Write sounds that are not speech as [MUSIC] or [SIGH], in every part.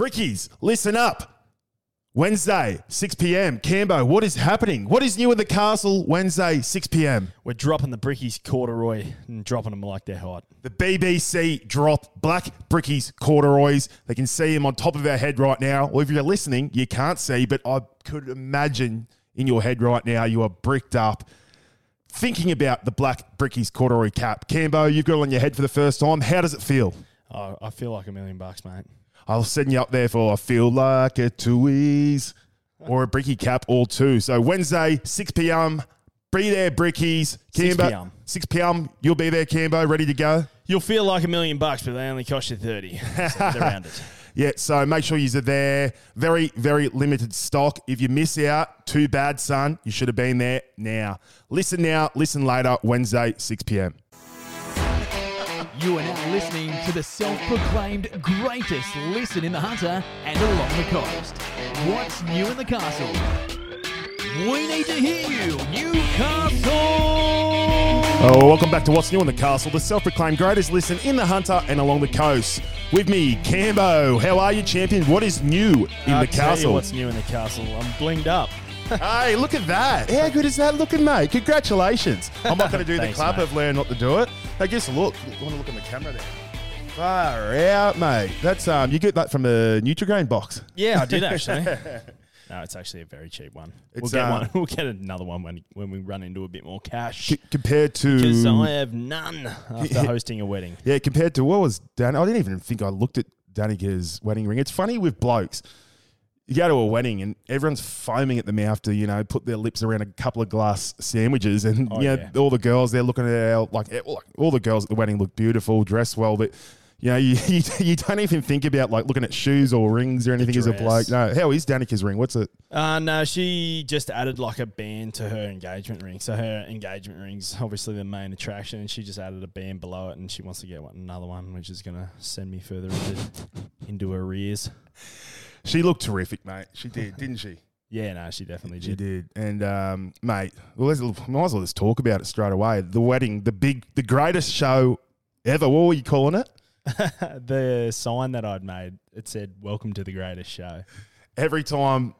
Brickies, listen up. Wednesday, 6 p.m. Cambo, what is happening? What is new in the castle? Wednesday, 6 p.m. We're dropping the brickies corduroy and dropping them like they're hot. The BBC drop black brickies corduroys. They can see them on top of our head right now. Or if you're listening, you can't see, but I could imagine in your head right now you are bricked up thinking about the black brickies corduroy cap. Cambo, you've got it on your head for the first time. How does it feel? Oh, I feel like a million bucks, mate. I'll send you up there for I feel like a Tooheys or a bricky cap or two. So Wednesday, 6 p.m. Be there, brickies. 6 Cambo, p.m.. 6 p.m. You'll be there, Cambo, ready to go. You'll feel like a million bucks, but they only cost you 30. [LAUGHS] So around it. Yeah, so make sure you're there. Very, very limited stock. If you miss out, too bad, son. You should have been there now. Listen now, listen later, Wednesday, 6 p.m. You are now listening to the self-proclaimed greatest listen in the Hunter and along the coast. What's new in the castle? We need to hear you, Newcastle! Oh, welcome back to What's New in the Castle, the self proclaimed greatest listen in the Hunter and along the coast. With me, Cambo. How are you, champion? What is new in I'll the tell you castle? what's new in the castle? I'm blinged up. Hey, look at that. How good is that looking, mate? Congratulations. I'm not going to do the [LAUGHS] Thanks, clap. mate. I've learned not to do it. Hey, just look. You want to look in the camera there? Far out, mate. That's um, you get that from a Nutrigrain box. Yeah, I did [LAUGHS] actually. no, it's actually a very cheap one. We'll It's, get uh, one. [LAUGHS] We'll get another one when when we run into a bit more cash. C- compared to Because I have none after hosting a wedding. Yeah, compared to what was Dan? I didn't even think I looked at Danica's wedding ring. It's funny with blokes. You go to a wedding and everyone's foaming at the mouth to, you know, put their lips around a couple of glass sandwiches. And, Oh, you know, yeah. all the girls, they're looking at our, like, eh, all the girls at the wedding look beautiful, dress well. But, you know, [LAUGHS] you, you, you don't even think about, like, looking at shoes or rings or anything as a bloke. No. How is Danica's ring? What's it? Uh, no, she just added like a band to her engagement ring. So her engagement ring's obviously the main attraction, and she just added a band below it, and she wants to get one, another one, which is going to send me further into, into arrears. She looked terrific, mate. She did, didn't she? [LAUGHS] Yeah, no, she definitely did. She did. and um, mate, well, let's, might as well just talk about it straight away. The wedding, the big, the greatest show ever. What were you calling it? [LAUGHS] the sign that I'd made, it said, Welcome to the greatest show. Every time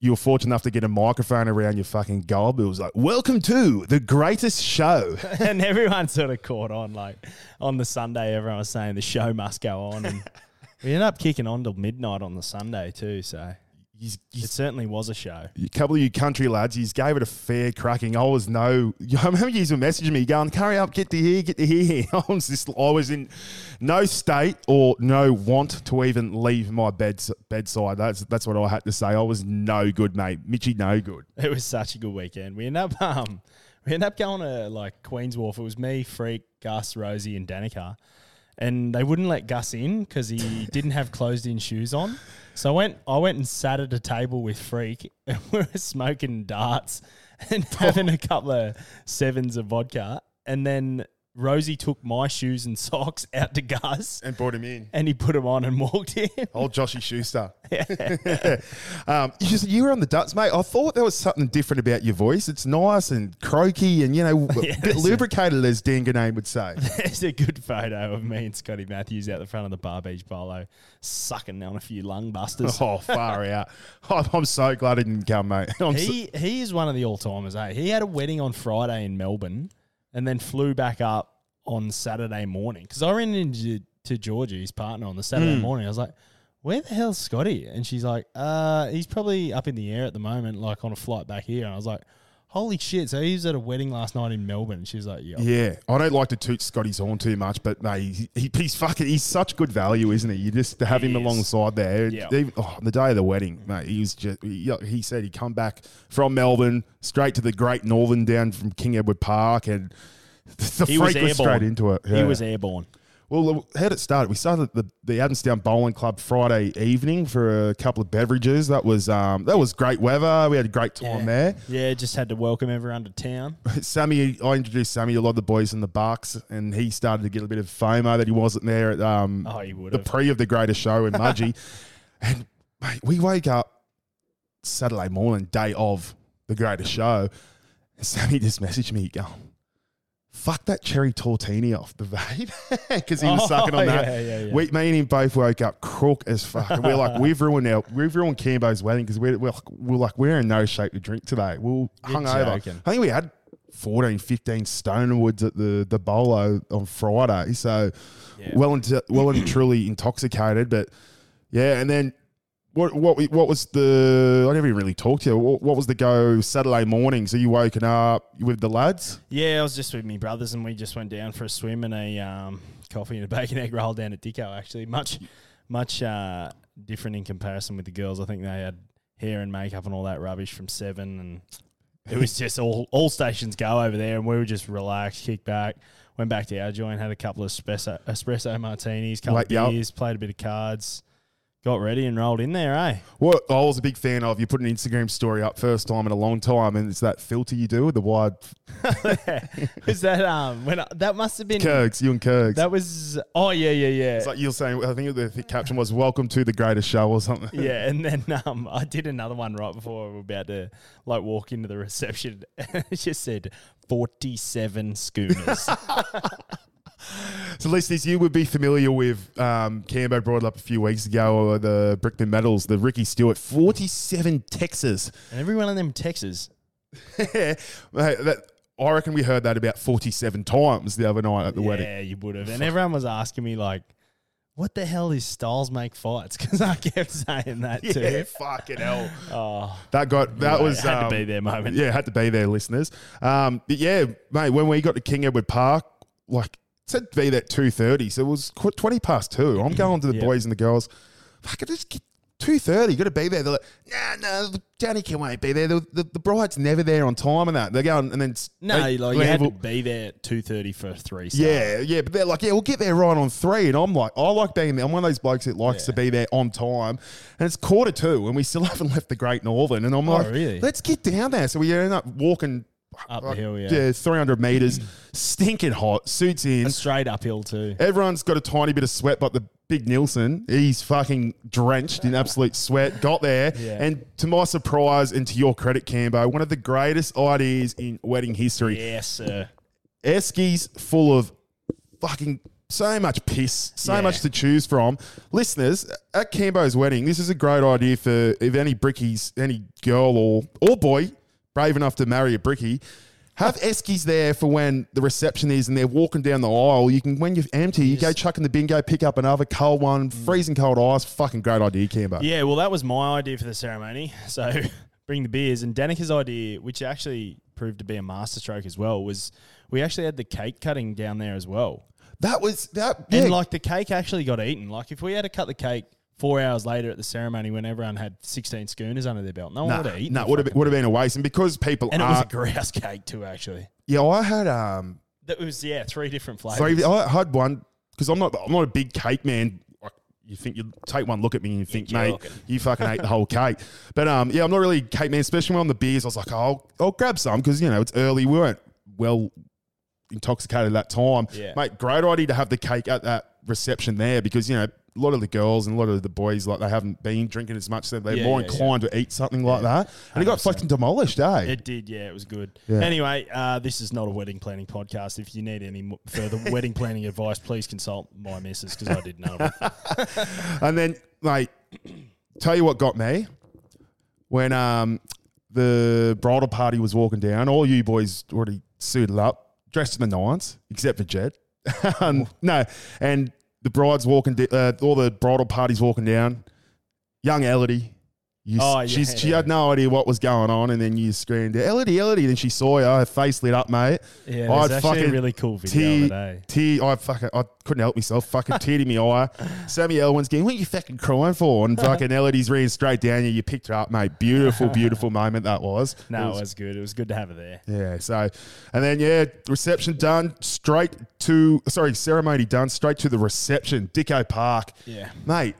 you were fortunate enough to get a microphone around your fucking gob, it was like, "Welcome to the greatest show." [LAUGHS] and everyone sort of caught on. Like on the Sunday, everyone was saying the show must go on. And we ended up kicking on till midnight on the Sunday, too. So He's, it certainly was a show. a couple of you country lads, he's gave it a fair cracking. I was no, [LAUGHS] I remember you were messaging me going, "Hurry up, get to here, get to here." [LAUGHS] I was just, I was in no state or no want to even leave my bed bedside. That's that's what I had to say. I was no good, mate. Mitchy, no good. [LAUGHS] It was such a good weekend. We ended up um we ended up going to like Queen's Wharf. It was me, Freak, Gus, Rosie, and Danica. And they wouldn't let Gus in because he [LAUGHS] didn't have closed in shoes on. So I went I went and sat at a table with Freak [LAUGHS] and we were smoking darts and [LAUGHS] having a couple of sevens of vodka. And then Rosie took my shoes and [LAUGHS] socks out to Gus And brought him in. and he put them on and [LAUGHS] walked in. Old Joshy Schuster. [LAUGHS] um, you, just, you were on the Ducks, mate. I thought there was something different about your voice. It's nice and croaky and, you know, a bit there's a- lubricated, as Dan Ganane would say. There's a good photo of me and Scotty Matthews out the front of the Bar Beach Bowlo sucking on a few lung busters. oh, far out. I'm, I'm so glad it didn't come, mate. I'm so- He he is one of the all timers, eh? He had a wedding on Friday in Melbourne and then flew back up on Saturday morning. Because I ran into to Georgia, his partner, on the Saturday Hmm. morning. I was like, where the hell's Scotty? And she's like, uh, he's probably up in the air at the moment, like on a flight back here. And I was like, holy shit. So he was at a wedding last night in Melbourne. And she's like, yeah. yeah, I don't like to toot Scotty's horn too much, but mate, he, he, he's fucking, he's such good value, isn't he? You just to have He him is. alongside there. Yeah. Even, oh, on the day of the wedding, mate, he was just, he, he said he'd come back from Melbourne straight to the Great Northern down from King Edward Park and [LAUGHS] the He freak was straight into it. He was airborne. Well, how did it start? We started the the Adamstown Bowling Club Friday evening for a couple of beverages. That was um, that was great weather. We had a great time there. Yeah, just had to welcome everyone to town. [LAUGHS] Sammy, I introduced Sammy to a lot of the boys in the Bucks, and he started to get a bit of FOMO that he wasn't there at um, Oh, he the pre of the greatest show in [LAUGHS] Mudgee. and mate, we wake up Saturday morning, day of the greatest show, and Sammy just messaged me going, fuck that cherry tortini off the vape [LAUGHS] because he was Oh, sucking on that. yeah, yeah. We, me and him both woke up crook as fuck. And we're like, [LAUGHS] we've ruined our, we've ruined Cambo's wedding because we're, we're, we're like, we're in no shape to drink today. We're hungover. I think we had 14, 15 Stonerwoods at the, the bolo on Friday. So well and, well and truly intoxicated. But yeah, and then what what what was the? I never even really talked to you. What, what was the go Saturday morning? So you woken up with the lads? Yeah, I was just with my brothers and we just went down for a swim and a um, coffee and a [LAUGHS] bacon egg roll down at Dicko. Actually, much much uh, different in comparison with the girls. I think they had hair and makeup and all that rubbish from seven, and it was just all [LAUGHS] all stations go over there, and we were just relaxed, kick back. Went back to our joint, had a couple of espresso, espresso martinis, couple Like, of beers, played a bit of cards, got ready and rolled in there, eh? What I was a big fan of. You put an Instagram story up first time in a long time, and it's that filter you do with the wide [LAUGHS] was that um when I, that must have been Kurgs, you and Kurgs. that was oh yeah yeah yeah it's like you're saying. I think the, the caption was "Welcome to the greatest show" or something. [LAUGHS] Yeah, and then um, I did another one right before we were about to like walk into the reception. [LAUGHS] it just said forty-seven schooners. So, listeners, you would be familiar with um, Cambo brought up a few weeks ago, or the Brickman medals, the Ricky Stuart, 47 Texas. and every one of them Texas. [LAUGHS] That, I reckon we heard that about 47 times the other night at the yeah, wedding. Yeah, you would have. And everyone was asking me like, "What the hell is Styles make fights?" [LAUGHS] Because I kept saying that [LAUGHS] Yeah, too. fucking hell. Oh, That got, that was. had um, to be their moment. Yeah, had to be there, listeners. Um, but yeah, mate, when we got to King Edward Park, like, said to be there at 2.30, so it was 20 past two. I'm mm, going to the Yeah. boys and the girls, fuck, it just get 2.30, you got to be there. They're like, nah, no, Johnny can won't be there. The, the, the bride's never there on time and that. They're going, and then... No, they- like you had to be there at two thirty for three. Yeah, yeah, but they're like, yeah, we'll get there right on three. And I'm like, I like being there. I'm one of those blokes that likes to be there on time. And it's quarter two, and we still [LAUGHS] haven't left the Great Northern. And I'm Oh, like, really? let's get down there. So we end up walking Up the hill, yeah. 300 meters, stinking hot, suits in. A straight uphill too. Everyone's got a tiny bit of sweat, but the big Nielsen, he's fucking drenched in absolute sweat. Got there, [LAUGHS] Yeah. and to my surprise, and to your credit, Cambo, one of the greatest ideas in wedding history. Yes, sir. Eskies full of fucking so much piss, so Yeah. much to choose from. Listeners, at Cambo's wedding, this is a great idea for if any brickies, any girl or or boy brave enough to marry a brickie. Have eskies there for when the reception is and they're walking down the aisle. You can, when you're empty, you go chuck in the bingo, pick up another cold one, mm. freezing cold ice. Fucking great idea, Cambo. Yeah, well, that was my idea for the ceremony. [LAUGHS] So bring the beers. And Danica's idea, which actually proved to be a masterstroke as well, was we actually had the cake cutting down there as well. That was that. Yeah, And like the cake actually got eaten. Like if we had to cut the cake four hours later at the ceremony when everyone had 16 schooners under their belt, no one nah, would have eaten. nah, the would have would have been a waste. And because people And it was a grouse cake too, actually. yeah, I had um That was yeah, three different flavors. Three, I had one because I'm not I'm not a big cake man. Like, You think you take one look at me and you think, mate, joking. you fucking ate the whole cake. But um, yeah, I'm not really cake man, especially when on the beers. I was like, oh, I'll, I'll grab some because you know it's early. We weren't well intoxicated at that time. Yeah. Mate, great idea to have the cake at that reception there because you know a lot of the girls and a lot of the boys like they haven't been drinking as much, so they're Yeah, more yeah, inclined to eat something like that. And it got fucking demolished, eh? It did, yeah. It was good. Yeah. Anyway, uh, this is not a wedding planning podcast. If you need any further [LAUGHS] wedding planning advice, please consult my missus because I did none of it. And then, like, tell you what got me when um the bridal party was walking down. All you boys already suited up, dressed in the nines, except for Jed. [LAUGHS] um, no, and the bride's walking. Uh, all the bridal parties walking down. Young Elodie. You, Oh, yeah, she's, she had no idea what was going on, and then you screamed, "Elodie, Elodie!" Then she saw you, her face lit up, mate. Yeah, I'd actually a really cool video Tear, of it, eh? tear, I fucking, I couldn't help myself. Fucking teared in my eye. [LAUGHS] Sammy Elwin's going, what are you fucking crying for? And fucking Elodie's reading straight down you. You picked her up, mate. Beautiful, beautiful moment that was. [LAUGHS] No, It it was good. It was good to have her there. yeah. So, and then yeah, reception done. Straight to sorry, ceremony done. Straight to the reception, Dicko Park. Yeah. mate.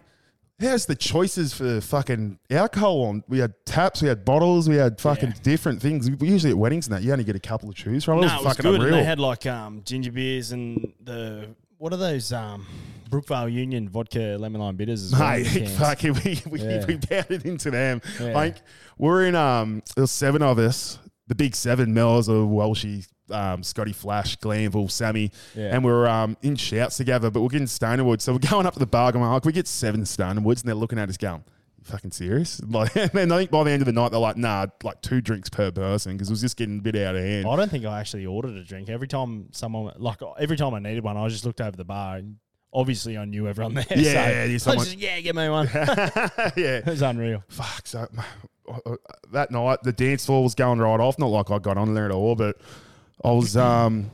How's the choices for fucking alcohol on? We had taps, we had bottles, we had fucking Yeah. different things. We usually at weddings and that, you only get a couple to choose from. It No, was it was fucking good. unreal. And they had like um, ginger beers and the what are those um, Brookvale Union vodka lemon lime bitters as well. Mate, cans. fucking, we, we, Yeah. [LAUGHS] we pounded into them. Yeah. Like, we're in, um, there was seven of us, the big seven, Mel's a Welshie, um, Scotty Flash, Glanville, Sammy, Yeah. and we we're um, in shouts together, but we're getting Stonerwood. So we're going up to the bar, going, oh, can we get seven Stonerwoods? And they're looking at us going, fucking serious? [LAUGHS] Like, and then I think by the end of the night, they're like, nah, like two drinks per person because it was just getting a bit out of hand. I don't think I actually ordered a drink. Every time someone, like every time I needed one, I just looked over the bar and obviously I knew everyone there. Yeah, so yeah, someone- just, yeah, get me one. [LAUGHS] yeah. [LAUGHS] it was unreal. Fuck. So [SIGHS] that night, the dance floor was going right off. Not like I got on there at all, but I was. [CLEARS THROAT] um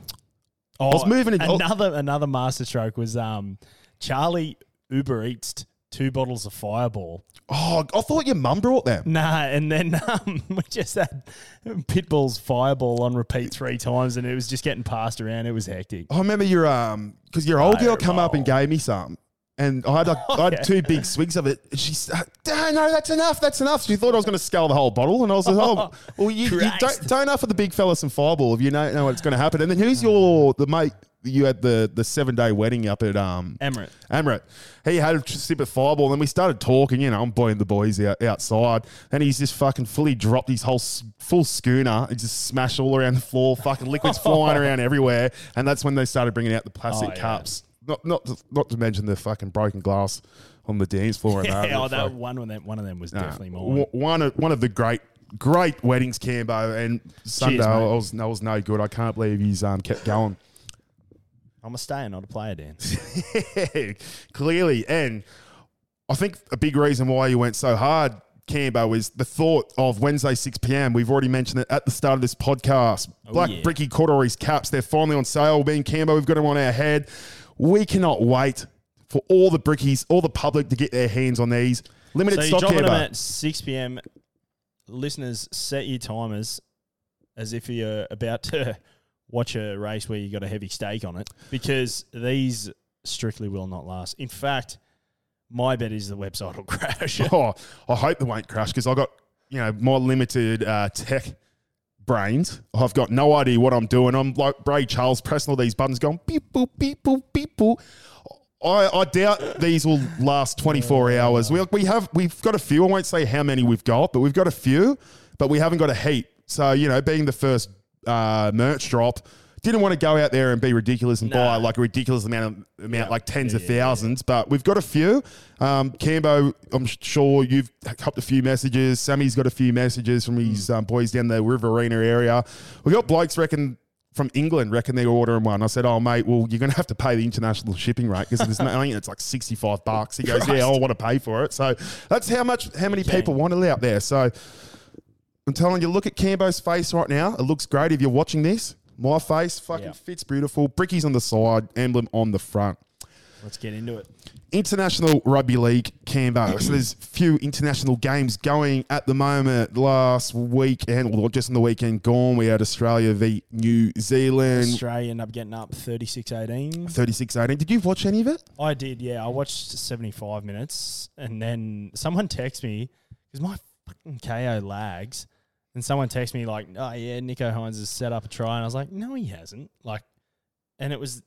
Oh, was moving in- oh. Another another masterstroke was um, Charlie Uber Eats two bottles of Fireball. Oh, I thought your mum brought them. Nah, and then [LAUGHS] um, we just had Pitbull's Fireball on repeat three times, and it was just getting passed around. It was hectic. I remember your um because your old girl come up and gave me some. And I had, like, [LAUGHS] I had two big swigs of it. And she said, no, no, that's enough. That's enough. She thought I was going to scull the whole bottle. And I was like, oh, [LAUGHS] well, you, you don't, don't offer the big fella some fireball if you don't know what's going to happen. And then who's your, the mate, you had the, the seven day wedding up at um, Emirate. Amrit. He had a sip of fireball, and then we started talking. You know, I'm boying the boys out, outside, and he's just fucking fully dropped his whole s- full schooner and just smashed all around the floor. Fucking liquids [LAUGHS] flying around everywhere, and that's when they started bringing out the plastic Oh, yeah. cups. Not not to, not to mention the fucking broken glass on the dance floor. And [LAUGHS] that. Yeah, oh, Fuck. that one of them. One of them was Nah, definitely mine. w- one of one of the great great weddings, Cambo, and Sunday mate. I was I was no good. I can't believe he's um kept going. I'm a stayer, not a player, Dan. [LAUGHS] clearly. And I think a big reason why you went so hard, Cambo, is the thought of Wednesday, 6 p.m. We've already mentioned it at the start of this podcast. Black yeah. Bricky Corduroy's caps, they're finally on sale. Being Cambo, we've got them on our head. We cannot wait for all the Brickies, all the public to get their hands on these. Limited so you're stock, dropping them at 6 p.m. Listeners, set your timers as if you're about to watch a race where you got a heavy stake on it because these strictly will not last. In fact, my bet is the website will [LAUGHS] crash. Oh, I hope they won't crash because I got, you know, my limited uh, tech brains. I've got no idea what I'm doing. I'm like Ray Charles pressing all these buttons going beep boop, beep boop, beep boop. I, I doubt these will last 24 hours. We, we have we've got a few. I won't say how many we've got, but we've got a few, but we haven't got a heap. So you know, being the first uh, merch drop, didn't want to go out there and be ridiculous and buy like a ridiculous amount of amount, Yeah. like tens Yeah, of yeah, yeah. thousands. But we've got a few. Um, Cambo, I'm sure you've copped a few messages. Sammy's got a few messages from his Hmm. um, boys down the Riverina area. We got blokes reckon from England reckon they're ordering one. I said, "Oh mate, well you're going to have to pay the international shipping rate because there's no, [LAUGHS] I think it's like 65 bucks." He goes, "Yeah, I want to pay for it." So that's how much how many people want it out there. So I'm telling you, look at Cambo's face right now. It looks great if you're watching this. My face fucking Yeah. fits beautiful. Brickies on the side, emblem on the front. Let's get into it. International Rugby League, Cambo. so there's few international games going at the moment. Last week and well, just on the weekend gone, we had Australia v New Zealand, Australia ended up getting up 36-18. 36-18. Did you watch any of it? I did, yeah. I watched 75 minutes and then someone [LAUGHS] texted me because my fucking Kayo lags. And someone texted me like, oh, yeah, Nicho Hynes has set up a try. And I was like, no, he hasn't. Like, and it was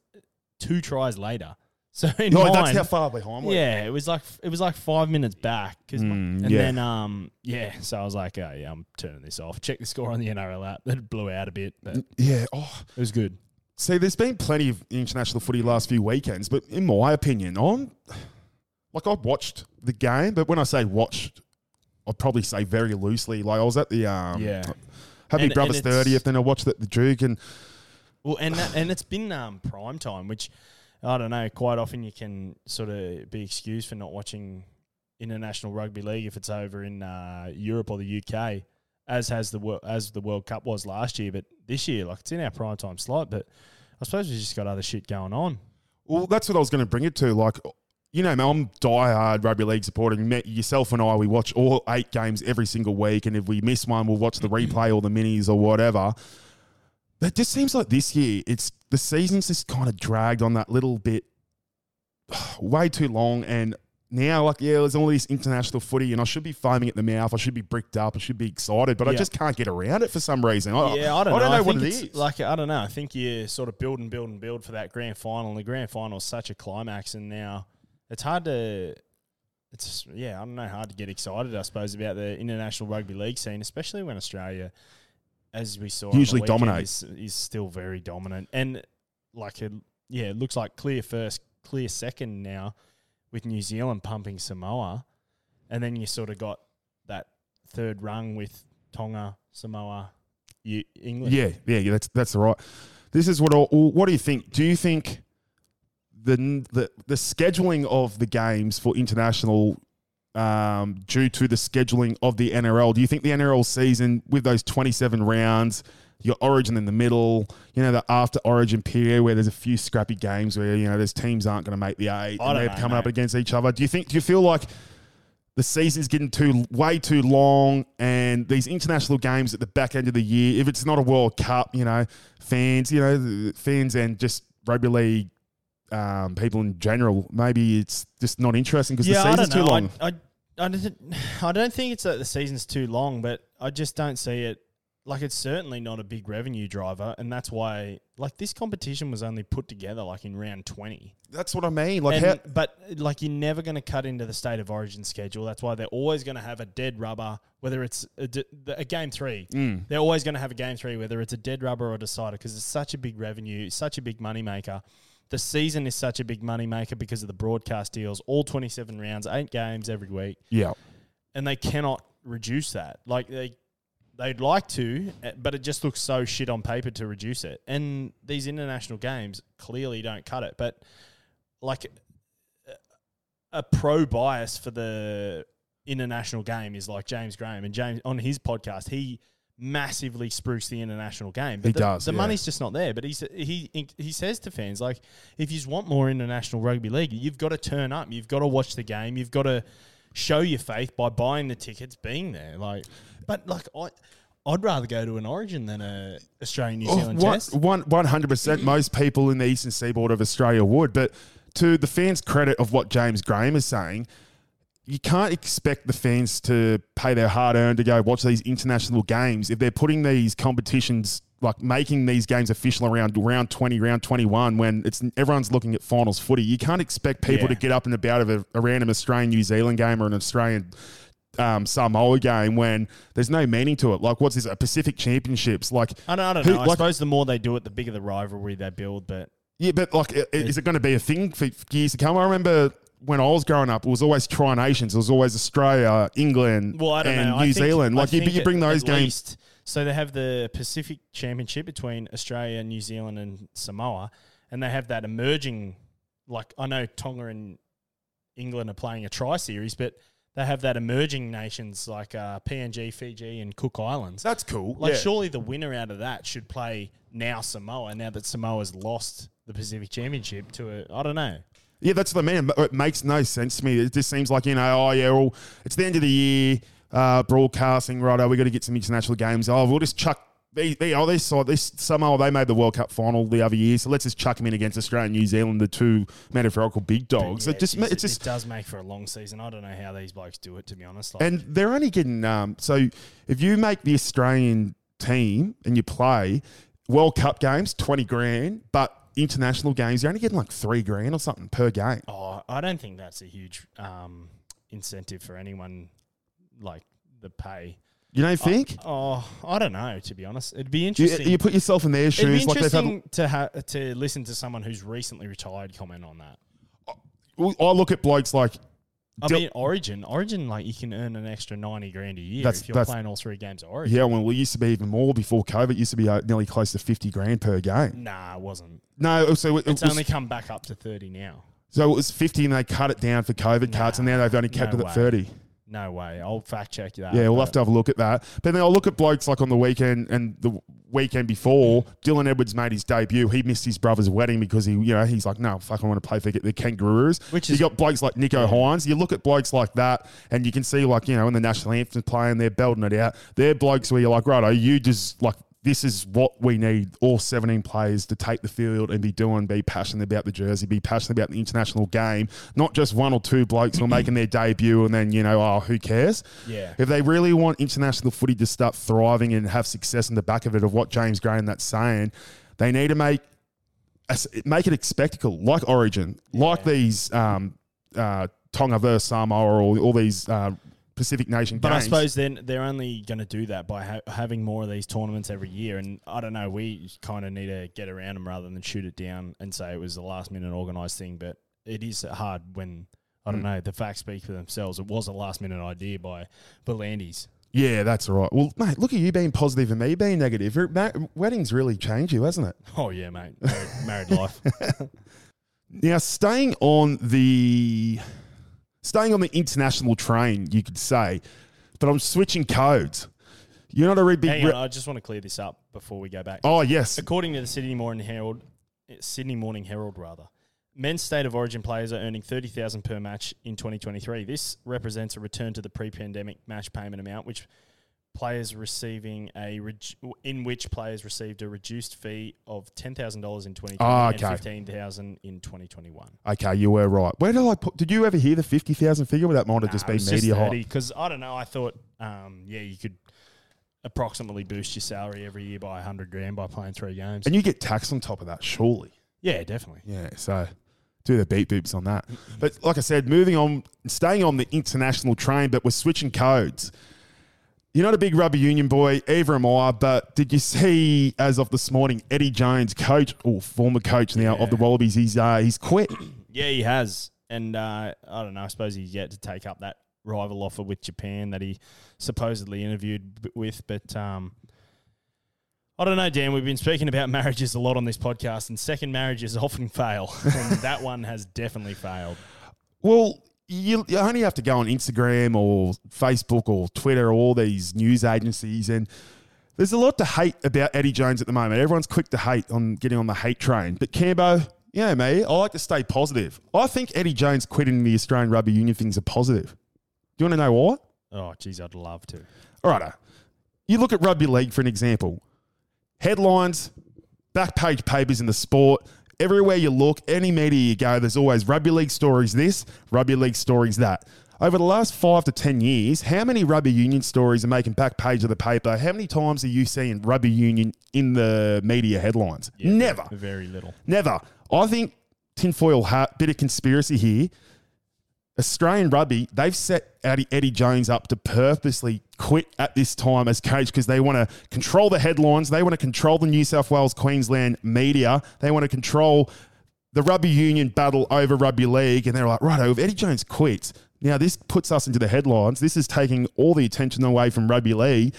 two tries later. [LAUGHS] So in No, mine, that's how far behind we yeah, it was like it was like five minutes back. 'cause my- Mm, and yeah. then um yeah, so I was like, oh yeah, I'm turning this off. Check the score on the NRL app. That blew out a bit, but Yeah. Oh, it was good. See, there's been plenty of international footy last few weekends, but in my opinion, I'm like I've watched the game, but when I say watched, I'd probably say very loosely. Like I was at the um, Yeah. Happy And- Brothers thirtieth, and I watched at the Duke, and Well, and that, and it's been um, prime time, which I don't know. Quite often you can sort of be excused for not watching international rugby league if it's over in uh, Europe or the UK, as has the as the World Cup was last year. But this year, like it's in our prime time slot. But I suppose we just got other shit going on. well, that's what I was going to bring it to. Like, you know, man, I'm diehard rugby league supporting. Yourself and I, we watch all eight games every single week, and if we miss one, we'll watch the [CLEARS THROAT] replay or the minis or whatever. But it just seems like this year, it's the season's just kind of dragged on that little bit [SIGHS] way too long. And now, like, yeah, there's all this international footy, and I should be foaming at the mouth. I should be bricked up. I should be excited, but I just can't get around it for some reason. I, yeah, I don't I know. don't know what think it it's- Like I don't know. I think you sort of build and build and build for that grand final. And the grand final is such a climax, and now it's hard to. It's yeah, I don't know, hard to get excited. I suppose about the international rugby league scene, especially when Australia as we saw, Usually weekend, dominate. Is, is still very dominant, and like it, yeah, it looks like clear first, clear second now, with New Zealand pumping Samoa, and then you sort of got that third rung with Tonga, Samoa, you, England. Yeah, yeah, yeah. That's that's right. This is what. all- What do you think? Do you think the the the scheduling of the games for international, um, due to the scheduling of the NRL, do you think the NRL season with those twenty seven rounds, your Origin in the middle, you know, the after Origin period where there's a few scrappy games where you know there's teams aren't going to make the eight and they're know, coming up against each other. Do you think? Do you feel like? the season's getting too way too long, and these international games at the back end of the year, if it's not a World Cup, you know, fans, you know, fans and just rugby league um, people in general, maybe it's just not interesting because yeah, the season's too long. I, I, I, don't, [SIGHS] I don't think it's that the season's too long, but I just don't see it. Like it's certainly not a big revenue driver, and that's why like this competition was only put together like in round twenty. That's what I mean. Like, And- how, but like you're never going to cut into the state of origin schedule. That's why they're always going to have a dead rubber, whether it's a game three. Mm. They're always going to have a game three, whether it's a dead rubber or a decider, because it's such a big revenue, such a big money maker. The season is such a big money maker because of the broadcast deals. All 27 rounds, eight games every week, yeah, and they cannot reduce that. Like they. They'd like to, eh, but it just looks so shit on paper to reduce it. And these international games clearly don't cut it. But like a pro bias for the international game is like James Graham and James on his podcast he massively spruce the international game. But He the, does, The yeah. money's just not there. But he he he says to fans like, if you want more international rugby league, you've got to turn up. You've got to watch the game. You've got to show your faith by buying the tickets, being there. Like, but like I. I'd rather go to an Origin than a Australian New Oh, Zealand one- Test. one- 100% most people in the eastern seaboard of Australia would. But to the fans' credit of what James Graham is saying, you can't expect the fans to pay their hard earned to go watch these international games if they're putting these competitions like making these games official around round 20 round 21 when it's everyone's looking at finals footy you can't expect people Yeah. to get up and about of a, a random australian new zealand game or an australian um, Samoa game when there's no meaning to it. Like, what's this? A Pacific Championships? Like, I don't, I don't who- know. I like- suppose the more they do it, the bigger the rivalry they build. But Yeah, but like, i- is it going to be a thing for years to come? I remember when I was growing up, it was always Tri Nations. It was always Australia, England, Well, I don't and know. New I Zealand. I Like, you, you bring those games. least- so they have the Pacific Championship between Australia, New Zealand, and Samoa, and they have that emerging. Like I know Tonga and England are playing a tri series, but they have that emerging nations like uh, PNG, Fiji, and Cook Islands. That's cool. Like, yeah. surely the winner out of that should play now Samoa. Now that Samoa's lost the Pacific Championship to a, I don't know. Yeah, that's I mean. It makes no sense to me. It just seems like, you know, oh, yeah, well, it's the end of the year, uh, broadcasting, right? Oh, we got to get some international games. Oh, we'll just chuck. They, they, oh, they saw this Samoa. They made the World Cup final the other year, so let's just chuck them in against Australia and New Zealand, the two metaphorical big dogs. Yeah, it just, it, just, it does make for a long season. I don't know how these blokes do it, to be honest. Like, and they're only getting. Um, so if you make the Australian team and you play World Cup games, twenty grand, but international games, you're only getting like three grand or something per game. oh, I don't think that's a huge um, incentive for anyone, like the pay. You don't think? Oh, I don't know. To be honest, it'd be interesting. you put yourself in their shoes. it'd be shoes, like they've had. interesting to ha- to listen to someone who's recently retired comment on that. I look at blokes like I mean, Origin, Origin, like you can earn an extra ninety grand a year That's- if you're that's- playing all three games of Origin. yeah, well, it used to be even more before COVID. It used to be uh, nearly close to fifty grand per game. Nah, it wasn't. No, so it, it It's was, only come back up to thirty now. so it was fifty, and they cut it down for COVID cuts, and now they've only kept no it at way. thirty. No way. I'll fact check that. Yeah, we'll have to have a look at that. But then I'll look at blokes like on the weekend and the weekend before. Dylan Edwards made his debut. He missed his brother's wedding because he, you know, he's like, no, fuck, I want to play for the Kangaroos. Which you is- got blokes like Nicho Hynes. You look at blokes like that, and you can see like you know, when the national anthem playing, they're belting it out. They're blokes where you're like, right, are you just like. This is what we need all 17 players to take the field and be doing, be passionate about the jersey, be passionate about the international game, not just one or two blokes who are making their debut and then, you know, oh, who cares? Yeah. If they really want international footy to start thriving and have success in the back of it, of what James Graham that's saying, they need to make make it a spectacle like Origin, like these um, uh, Tonga versus Samoa or all, all these uh, Pacific Nation But I suppose then they're only going to do that by ha- having more of these tournaments every year. And I don't know, we kind of need to get around them rather than shoot it down and say it was a last minute organised thing. But it is hard when, I Mm. don't know, the facts speak for themselves. It was a last minute idea by V'landys. yeah, that's right. Well, mate, look at you being positive and me being negative. Ma- Weddings really change you, hasn't it? Oh, yeah, mate. Married, married life. [LAUGHS] Now, staying on the staying on the international train, you could say, but I'm switching codes. You're not a really big. Hang re- on, I just want to clear this up before we go back. oh yes, According to the Sydney Morning Herald, Sydney Morning Herald rather, men's state of origin players are earning thirty thousand per match in 2023. This represents a return to the pre-pandemic match payment amount, which players receiving a in which players received a reduced fee of ten thousand dollars in 2020 Ah, and fifteen thousand in 2021. okay, you were right. Where did I put? Did you ever hear the fifty thousand figure? Or that might have just been media hype. because I don't know. I thought, um, yeah, you could approximately boost your salary every year by hundred grand by playing three games. And you get tax on top of that, surely. yeah, definitely. Yeah, so do the beat boops on that. But like I said, moving on, staying on the international train, but we're switching codes. You're not a big rugby union boy, either am I, but did you see, as of this morning, Eddie Jones, coach, or former coach now of the Wallabies, he's, uh, he's quit. [CLEARS THROAT] Yeah, he has, and uh, I don't know. I suppose he's yet to take up that rival offer with Japan that he supposedly interviewed with. But um, I don't know, Dan. We've been speaking about marriages a lot on this podcast, and second marriages [LAUGHS] often fail, and that one has definitely failed. Well, you, you only have to go on Instagram or Facebook or Twitter or all these news agencies, and there's a lot to hate about Eddie Jones at the moment. Everyone's quick to hate on getting on the hate train. But Cambo, you know me, I like to stay positive. I think Eddie Jones quitting the Australian Rugby Union thing's a positive. Do you want to know why? Oh, geez, I'd love to. All right, you look at rugby league for an example. Headlines, back page papers in the sport. Everywhere you look, any media you go, there's always rugby league stories this, rugby league stories that. Over the last five to ten years, how many rugby union stories are making back page of the paper? How many times are you seeing rugby union in the media headlines? Yeah, Never. Very little. Never. I think tinfoil hat, bit of conspiracy here. Australian rugby, they've set Eddie, Jones up to purposely quit at this time as coach because they want to control the headlines. They want to control the New South Wales, Queensland media. They want to control the rugby union battle over rugby league. And they're like, right, if Eddie Jones quits, now this puts us into the headlines. This is taking all the attention away from rugby league.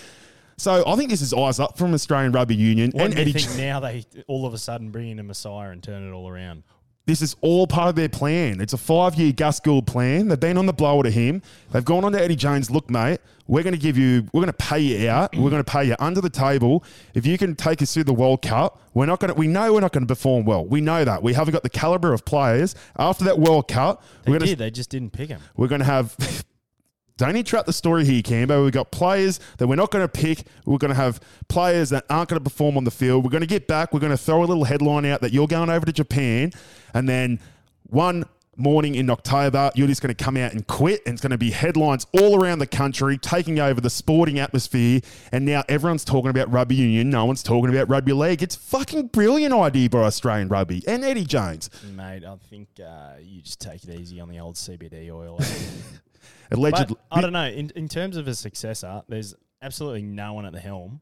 So I think this is eyes up from Australian Rugby Union What and Eddie. think now they all of a sudden bring in a Messiah and turn it all around? This is all part of their plan. It's a five year Gus Gould plan. They've been on the blower to him. They've gone on to Eddie Jones. Look, mate, we're going to give you, we're going to pay you out. We're going to pay you under the table. If you can take us through the World Cup, we're not going to, we know we're not going to perform well. We know that. We haven't got the caliber of players. After that World Cup, They we're going did. to, They just didn't pick him. we're going to have. Don't interrupt the story here, Cambo. We've got players that we're not going to pick. We're going to have players that aren't going to perform on the field. We're going to get back. We're going to throw a little headline out that you're going over to Japan. And then one morning in October, you're just going to come out and quit. And it's going to be headlines all around the country, taking over the sporting atmosphere. And now everyone's talking about rugby union. No one's talking about rugby league. It's fucking brilliant idea by Australian rugby and Eddie Jones. Mate, I think uh, you just take it easy on the old CBD oil. [LAUGHS] Allegedly. But I don't know. In, in terms of a successor, there's absolutely no one at the helm.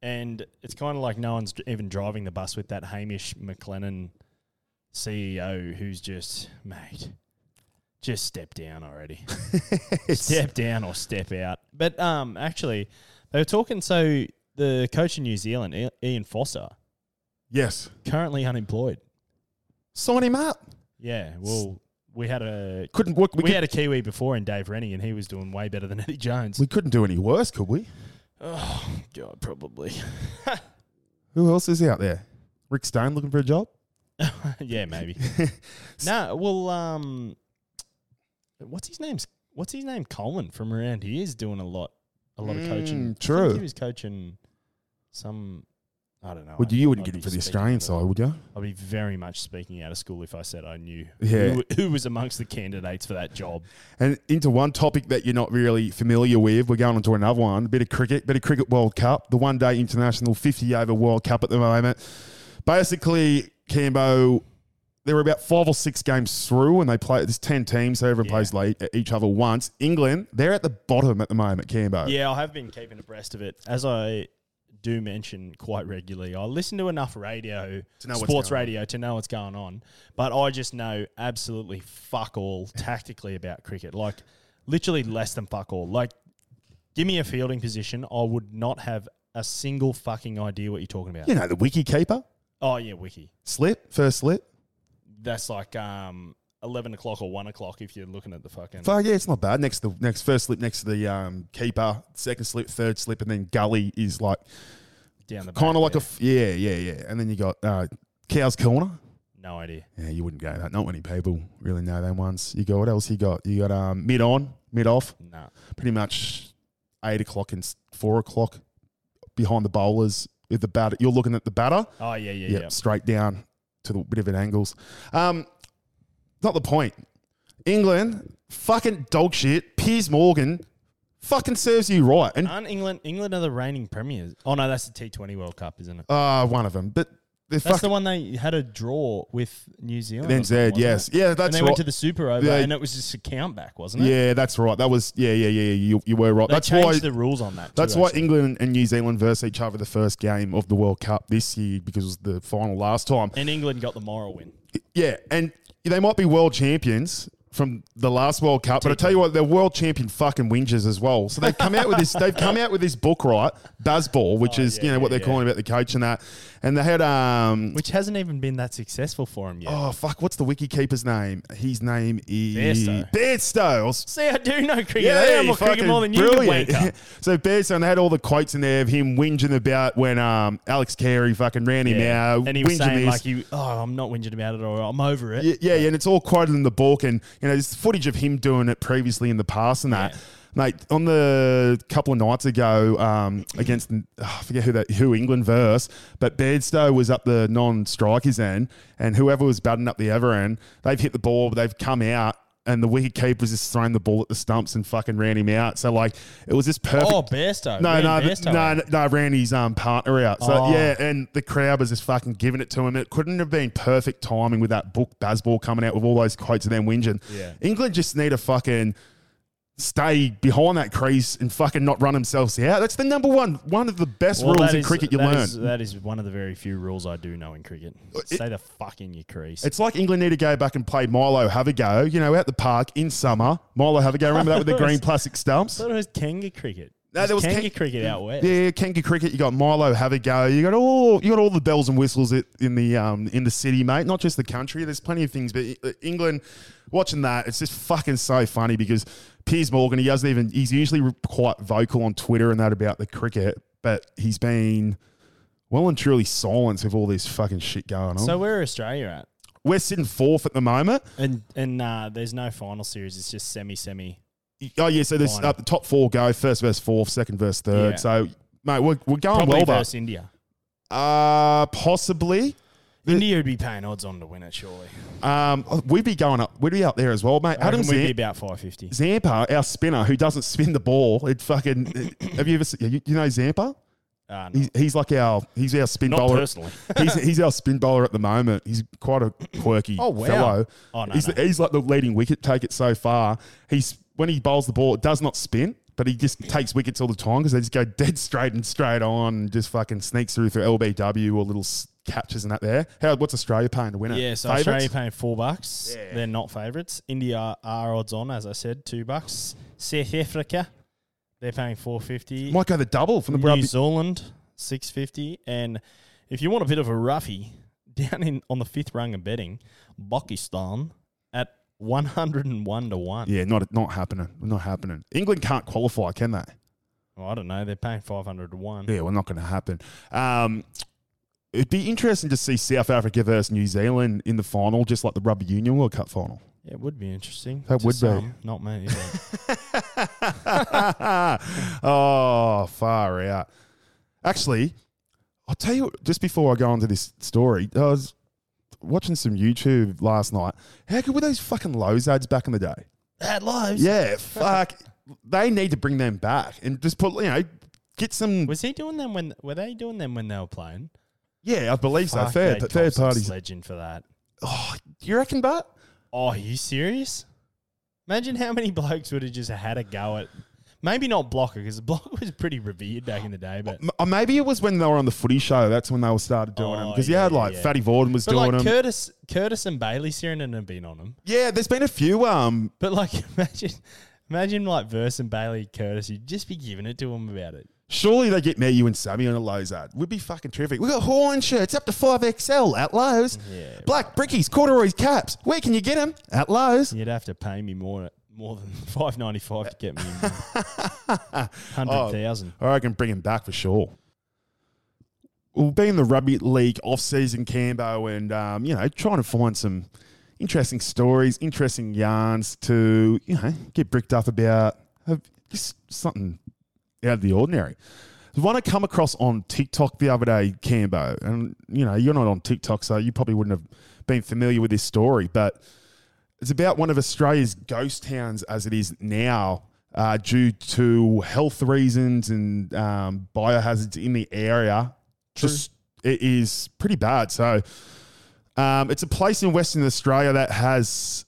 And it's kind of like no one's even driving the bus with that Hamish McLennan CEO who's just, mate, just step down already. [LAUGHS] step down or step out. But um, actually, they were talking. So the coach in New Zealand, Ian Foster, yes. currently unemployed. Sign him up. Yeah, well, we had a Couldn't work. we, We, could, had a Kiwi before in Dave Rennie, and he was doing way better than [LAUGHS] Eddie Jones. we couldn't do any worse, could we? oh God, probably. [LAUGHS] Who else is out there? Rick Stone looking for a job? [LAUGHS] yeah, maybe. no, well, um, what's his name? What's his name? Coleman from around here is doing a lot, a lot of coaching. Mm, true. he was coaching some. I don't know. Would you, you wouldn't I'd get him for the Australian side, would you? I'd be very much speaking out of school if I said I knew Yeah. who, who was amongst the candidates for that job. And into one topic that you're not really familiar with, we're going on to another one. A bit of cricket, bit of cricket World Cup, the one day international 50 over World Cup at the moment. Basically, Cambo, there were about five or six games through, and they play. There's ten teams, so everyone Yeah. plays late, each other once. England, they're at the bottom at the moment. Cambo. Yeah, I have been keeping abreast of it. As I do mention quite regularly, I listen to enough radio, To know sports going on. radio, to know what's going on. But I just know absolutely fuck all tactically about cricket. Like, literally less than fuck all. Like, give me a fielding position, I would not have a single fucking idea what you're talking about. You know the wiki keeper Oh, yeah, wiki. slip first slip. That's like um, 11 o'clock or 1 o'clock if you're looking at the fucking. So yeah, it's not bad. Next to the next first slip next to the um, keeper, second slip, third slip, and then gully is like down the kind of like a there. f- yeah, yeah, yeah. And then you got uh, cow's corner. No idea. Yeah, you wouldn't go that. Not many people really know them ones. You got what else? You got you got um, mid on, mid off. No. Pretty much eight o'clock and four o'clock behind the bowlers with the batter. You're looking at the batter. Oh, yeah, yeah, Yep, yeah. straight down to the bit of an angles. Um, not the point. England, fucking dog shit. Piers Morgan, fucking serves you right. And Aren't England England are the reigning premiers? Oh no, that's the T Twenty World Cup, isn't it? uh, one of them, but they're That's the fucking one they had a draw with New Zealand. or then something, wasn't Yes, it? yeah, and that's they right. went to the Super Over, Yeah. and it was just a countback, wasn't it? yeah, that's right. That was yeah, yeah, yeah. You, you were right. they that's changed why. the rules on that. That's too, why actually. England and New Zealand versus each other the first game of the World Cup this year because it was the final last time. and England got the moral win. Yeah, and they might be world champions from the last World Cup, but I tell you what, they're world champion fucking whingers as well. So they've come out with this. They've come out with this book, right? Bazball, which Oh, is yeah, you know what they're calling yeah. about the coach and that. And they had um. Which hasn't even been that successful for him yet. Oh fuck! What's the wiki keeper's name? His name is Bairstow. Bairstow. See, I do know cricket. Yeah, I know more cricket more than you, brilliant. wanker. [LAUGHS] so Bairstow, and they had all the quotes in there of him whinging about when um Alex Carey fucking ran him Yeah. out, and he was saying this. like, he, "Oh, I'm not whinging about it, or I'm over it." Yeah, yeah, yeah, and it's all quoted in the book, and you know, there's footage of him doing it previously in the past and that. Yeah. Mate, on the couple of nights ago um, against oh, I forget who that who England verse, but Bairstow was up the non-strikers end, and whoever was batting up the other end, they've hit the ball, they've come out, and the wicket keeper's just thrown the ball at the stumps and fucking ran him out. So like, it was just perfect. Oh, Bairstow. No, no, Bairstow no, no, no, ran his um, partner out. So Oh. yeah, and the crowd was just fucking giving it to him. It couldn't have been perfect timing with that book Bazball coming out with all those quotes of them whinging. Yeah. England just need a fucking stay behind that crease and fucking not run themselves out. That's the number one one of the best Well, rules in is- cricket you that learn. is- that is one of the very few rules I do know in cricket. It- Stay the fuck in your crease. it's like England need to go back and play Milo Have a Go, you know, out the park in summer. Milo Have a Go. Remember that with the [LAUGHS] green plastic stumps? I thought it was Kanga cricket. No, there was Kanga Ken- cricket out west. Yeah, Kanga cricket. You got Milo, have a go. You got all you got all the bells and whistles in the um in the city, mate. Not just the country. There's plenty of things, but uh, England. Watching that, it's just fucking so funny because Piers Morgan. He doesn't even. He's usually quite vocal on Twitter and that about the cricket, but he's been well and truly silenced with all this fucking shit going on. So where are Australia at? we're sitting fourth at the moment. And and uh, there's no final series. It's just semi semi. Oh yeah, so there's uh, the top four go first verse fourth, second verse third. Yeah. So mate, we're, we're going Probably well, but versus India. uh, possibly. The- India would be paying odds on to win it, surely. Um, we'd be going up. We'd be up there as well, mate. Adam reckon we'd be about five fifty. Zampa, our spinner, who doesn't spin the ball. It fucking. have you ever? seen- You, you know Zampa? Uh, no, He's, he's like our. He's our spin not bowler. personally. [LAUGHS] he's, he's our spin bowler at the moment. He's quite a quirky Oh, wow. fellow. Oh, no, he's, no. he's like the leading wicket taker so far. He's when he bowls the ball, it does not spin, but he just takes wickets all the time because they just go dead [LAUGHS] straight and straight on, and just fucking sneaks through for LBW or little catches and that there. How what's Australia paying to win it? Yeah, so Favourites? Australia paying four bucks. Yeah. They're not favourites. India are odds on, as I said, two bucks. South Africa, they're paying four fifty. might go the double from the New rugby. Zealand, six fifty. And if you want a bit of a roughie, [LAUGHS] down in on the fifth rung of betting, Pakistan at one hundred and one to one. Yeah, not not happening. Not happening. England can't qualify, can they? Well, I don't know. They're paying five hundred to one. Yeah, well, not going to happen. Um, it'd be interesting to see South Africa versus New Zealand in the final, just like the Rugby Union World Cup final. Yeah, it would be interesting. That would be. Not me. [LAUGHS] oh, far out. Actually, I'll tell you, just before I go on to this story, I was watching some YouTube last night. How good were those fucking Lowe's ads back in the day? At lives. Yeah, fuck. They need to bring them back and just put, you know, get some. Was he doing them when? Were they doing them when they were playing? Yeah, I believe so. Fuck, Third, Jade third Thompson's parties. legend for that. Oh, you reckon, but Oh, are you serious? Imagine how many [LAUGHS] blokes would have just had a go at. Maybe not Blocker because Blocker was pretty revered back in the day, but M- uh, maybe it was when they were on the footy show. That's when they were started doing them Oh, because you yeah, had like yeah. Fatty Vautin was but doing like them. Curtis, Curtis and Bayley Sironen have been on them. yeah, there's been a few. Um, But like, [LAUGHS] imagine, imagine like Verse and Bailey Curtis, you'd just be giving it to them about it. Surely they get me, you, and Sammy on a Lowe's ad. Would be fucking terrific. We got Horn shirts up to five XL at Lowe's. Yeah, Black brickies, corduroys, caps. Where can you get them? At Lowe's. You'd have to pay me more, more than [LAUGHS] five ninety five to get me [LAUGHS] Oh. hundred thousand. I can bring him back for sure. We'll be in the rugby league off-season cambo, and um, you know, trying to find some interesting stories, interesting yarns to you know get bricked up about. Have just something out of the ordinary. There's one I come across on TikTok the other day, Cambo, and you know you're not on TikTok, so you probably wouldn't have been familiar with this story, but it's about one of Australia's ghost towns as it is now, uh, due to health reasons and um, biohazards in the area. Just it is pretty bad. So um, it's a place in Western Australia that has.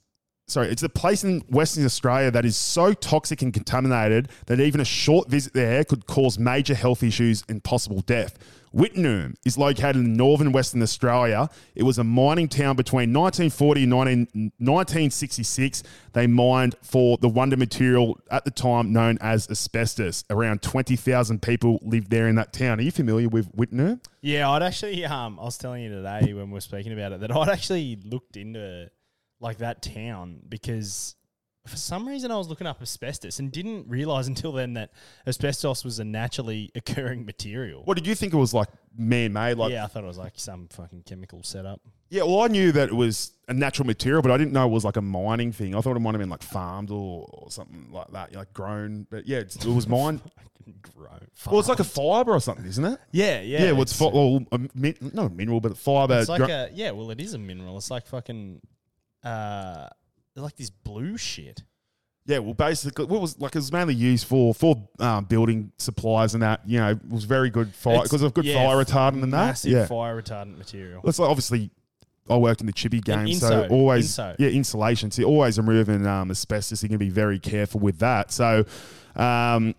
Sorry, it's a place in Western Australia that is so toxic and contaminated that even a short visit there could cause major health issues and possible death. Wittenoom is located in northern Western Australia. It was a mining town between 1940 and 19, 1966. They mined for the wonder material at the time known as asbestos. Around 20,000 people lived there in that town. Are you familiar with Wittenoom? Yeah, I'd actually. Um, I was telling you today when we were speaking about it that I'd actually looked into like that town because for some reason I was looking up asbestos and didn't realize [LAUGHS] until then that asbestos was a naturally occurring material. What did you think it was like man made? Like, yeah, I thought it was like some fucking chemical setup. Yeah, well, I knew that it was a natural material, but I didn't know it was like a mining thing. I thought it might have been like farmed or, or something like that, like grown. But yeah, it's, it was [LAUGHS] mined. Grown. well, it's like a fiber or something, isn't it? yeah, yeah. Yeah, well, it's, fi- well, a min- not a mineral, but a fiber. It's like gro- a yeah. Well, it is a mineral. It's like fucking uh, like this blue shit. yeah, well, basically, what was like it was mainly used for for um, building supplies and that. You know, it was very good fire because of good yeah, fire retardant and that. Massive Yeah, fire retardant material. It's like obviously. I worked in the chippy game, so always inso. yeah insulation. So always removing um, asbestos. You can be very careful with that. So, um,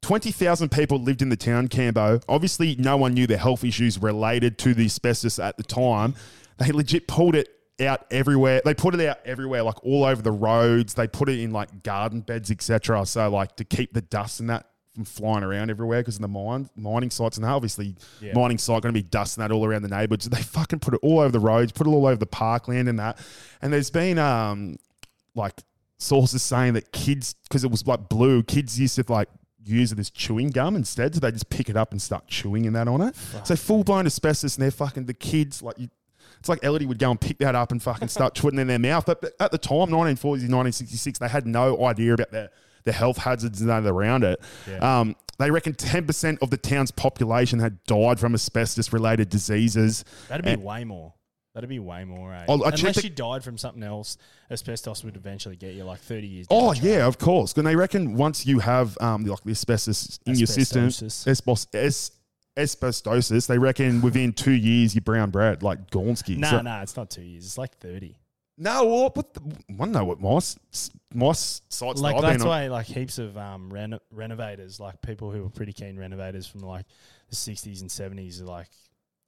twenty thousand people lived in the town, Cambo. Obviously, no one knew the health issues related to the asbestos at the time. They legit pulled it out everywhere. They put it out everywhere, like all over the roads. They put it in like garden beds, etc. So like to keep the dust and that from flying around everywhere because of the mine mining sites and that. Obviously, Yeah. mining site going to be dusting that all around the neighborhoods. They fucking put it all over the roads, put it all over the parkland and that. And there's been um like sources saying that kids because it was like blue, kids used to like use it as chewing gum instead. So they just pick it up and start chewing and that on it. so full blown asbestos and they're fucking the kids like you. It's like Elodie would go and pick that up and fucking start putting it in their mouth. But but at the time, 1940s, 1966, they had no idea about the, the health hazards and that around it. Yeah. Um, they reckon 10% of the town's population had died from asbestos related diseases. That'd be And- way more. That'd be way more. Eh? Oh, I Unless the- you died from something else, asbestos would eventually get you like thirty years. Oh yeah, of course. And they reckon once you have um like the asbestos in your system, Asbestosis. Asbestosis, they reckon within two years you're brown bread like Gornsky. Nah, So- nah, it's not two years. It's like thirty. No, well, what the, I don't know what my my sites Like that I've on. why like heaps of um reno- renovators, like people who were pretty keen renovators from like the sixties and seventies, are like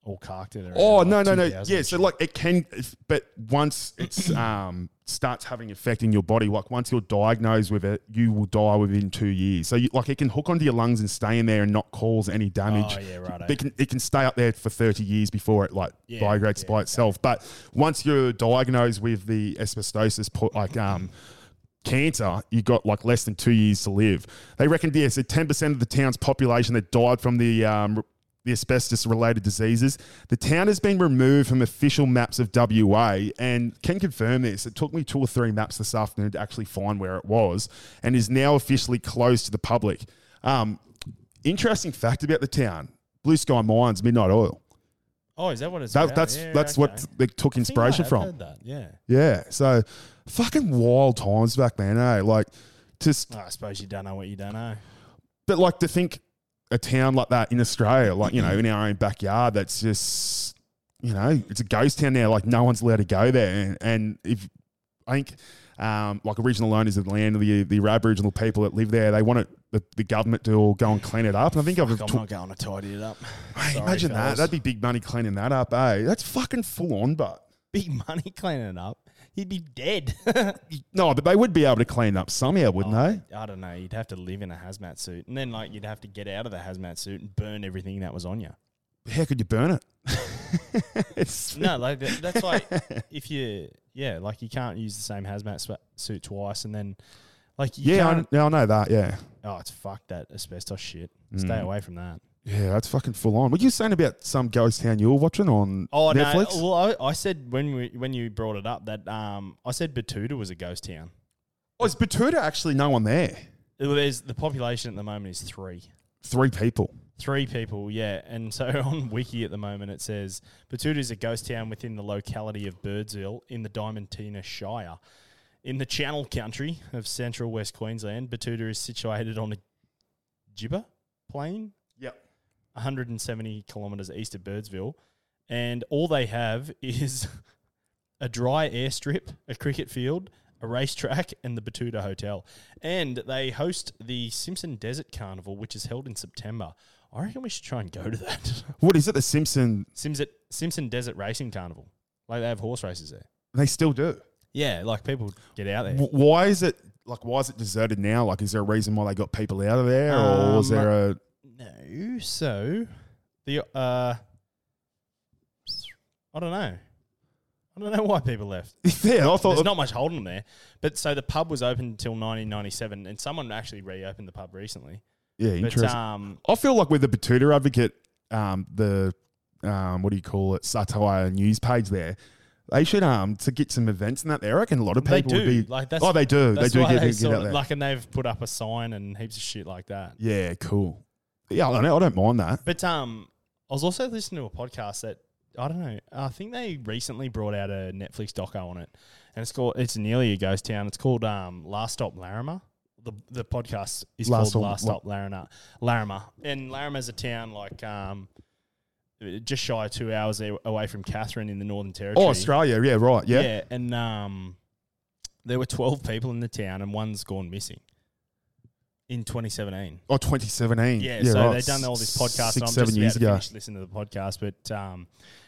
all carked it. around, Oh like, no no no 2000 yeah so like it can but once it's [COUGHS] um starts having effect in your body like once you're diagnosed with it you will die within two years so you, like it can hook onto your lungs and stay in there and not cause any damage Oh yeah, right. it can, it can stay up there for 30 years before it like Yeah, biodegrades yeah, by okay. itself but once you're diagnosed with the asbestosis like um cancer you got like less than two years to live they reckon yeah so 10% of the town's population that died from the um the asbestos related diseases. The town has been removed from official maps of WA and can confirm this. It took me two or three maps this afternoon to actually find where it was and is now officially closed to the public. Um, interesting fact about the town Blue Sky Mines, Midnight Oil. oh, is that what it's That, about? that's Yeah, that's okay. what they took I think I inspiration from. heard that, Yeah. Yeah. So fucking wild times back then, eh? Like, just, Oh, I suppose you don't know what you don't know. but like to think a town like that in Australia, like, you know, in our own backyard, that's just you know, it's a ghost town now. Like no one's allowed to go there. And, and if I think um, like original owners of the land, the the Aboriginal people that live there, they want it the, the government to all go and clean it up. And I think I've I'm talked- not going to tidy it up. Sorry, imagine that. That'd be big money cleaning that up, eh? That's fucking full on, but big money cleaning it up. He'd be dead. [LAUGHS] no, but they would be able to clean up somehow, wouldn't they? I don't know. You'd have to live in a hazmat suit, and then like you'd have to get out of the hazmat suit and burn everything that was on you. How could you burn it? [LAUGHS] [LAUGHS] it's, No, like that, that's like if you, yeah, like you can't use the same hazmat swa- suit twice, and then like you yeah, I, can't. yeah, I know that. Yeah, oh, it's fuck that asbestos shit. Stay Mm. away from that. Yeah, that's fucking full on. What you saying about some ghost town you were watching on Oh Netflix? no! Well, I, I said when we, when you brought it up that um I said Betoota was a ghost town. Oh, is Betoota actually no one there? Well, There's the population at the moment is three. Three people. Three people, yeah. And so [LAUGHS] on Wiki at the moment it says Betoota is a ghost town within the locality of Birdsville in the Diamantina Shire. In the Channel Country of central West Queensland, Betoota is situated on a gibber plain, Yep. 170 kilometres east of Birdsville. And all they have [LAUGHS] is a dry airstrip, a cricket field, a racetrack, and the Betoota Hotel. And they host the Simpson Desert Carnival, which is held in September. I reckon we should try and go to that. [LAUGHS] What is it? The Simpson? Simpson, Simpson Desert Racing Carnival. Like they have horse races there. They still do. Yeah, like people get out there. W- Why is it like? Why is it deserted now? Like, is there a reason why they got people out of there, or Um, there a? No, so the uh, I don't know. I don't know why people left. [LAUGHS] Yeah, I thought. There's not much holding them there. But so the pub was open until 1997, and someone actually reopened the pub recently. yeah, But interesting. um, I feel like with the Betoota Advocate, um, the um, what do you call it, satire news page there, they should um to get some events and that there. I reckon a lot of people do would be. like that's oh, they do. They do get, they get out there. like, and they've put up a sign and heaps of shit like that. yeah, cool. Yeah, I don't know. I don't mind that. But um, I was also listening to a podcast that I don't know. I think they recently brought out a Netflix doco on it, and it's called. It's nearly a ghost town. It's called um, Last Stop Larrimah. The the podcast is Last called Last Stop Larrimah. Larrimah, and Larrimah's a town like um, just shy of two hours away from Katherine in the Northern Territory. Oh, Australia. Yeah, right. Yeah. Yeah, and um, there were twelve people in the town, and one's gone missing in 2017. Oh, 2017. Yeah, Yeah, so right. they've done all this podcast. Six, and I'm seven just years about to ago. finish listening to the podcast, but um,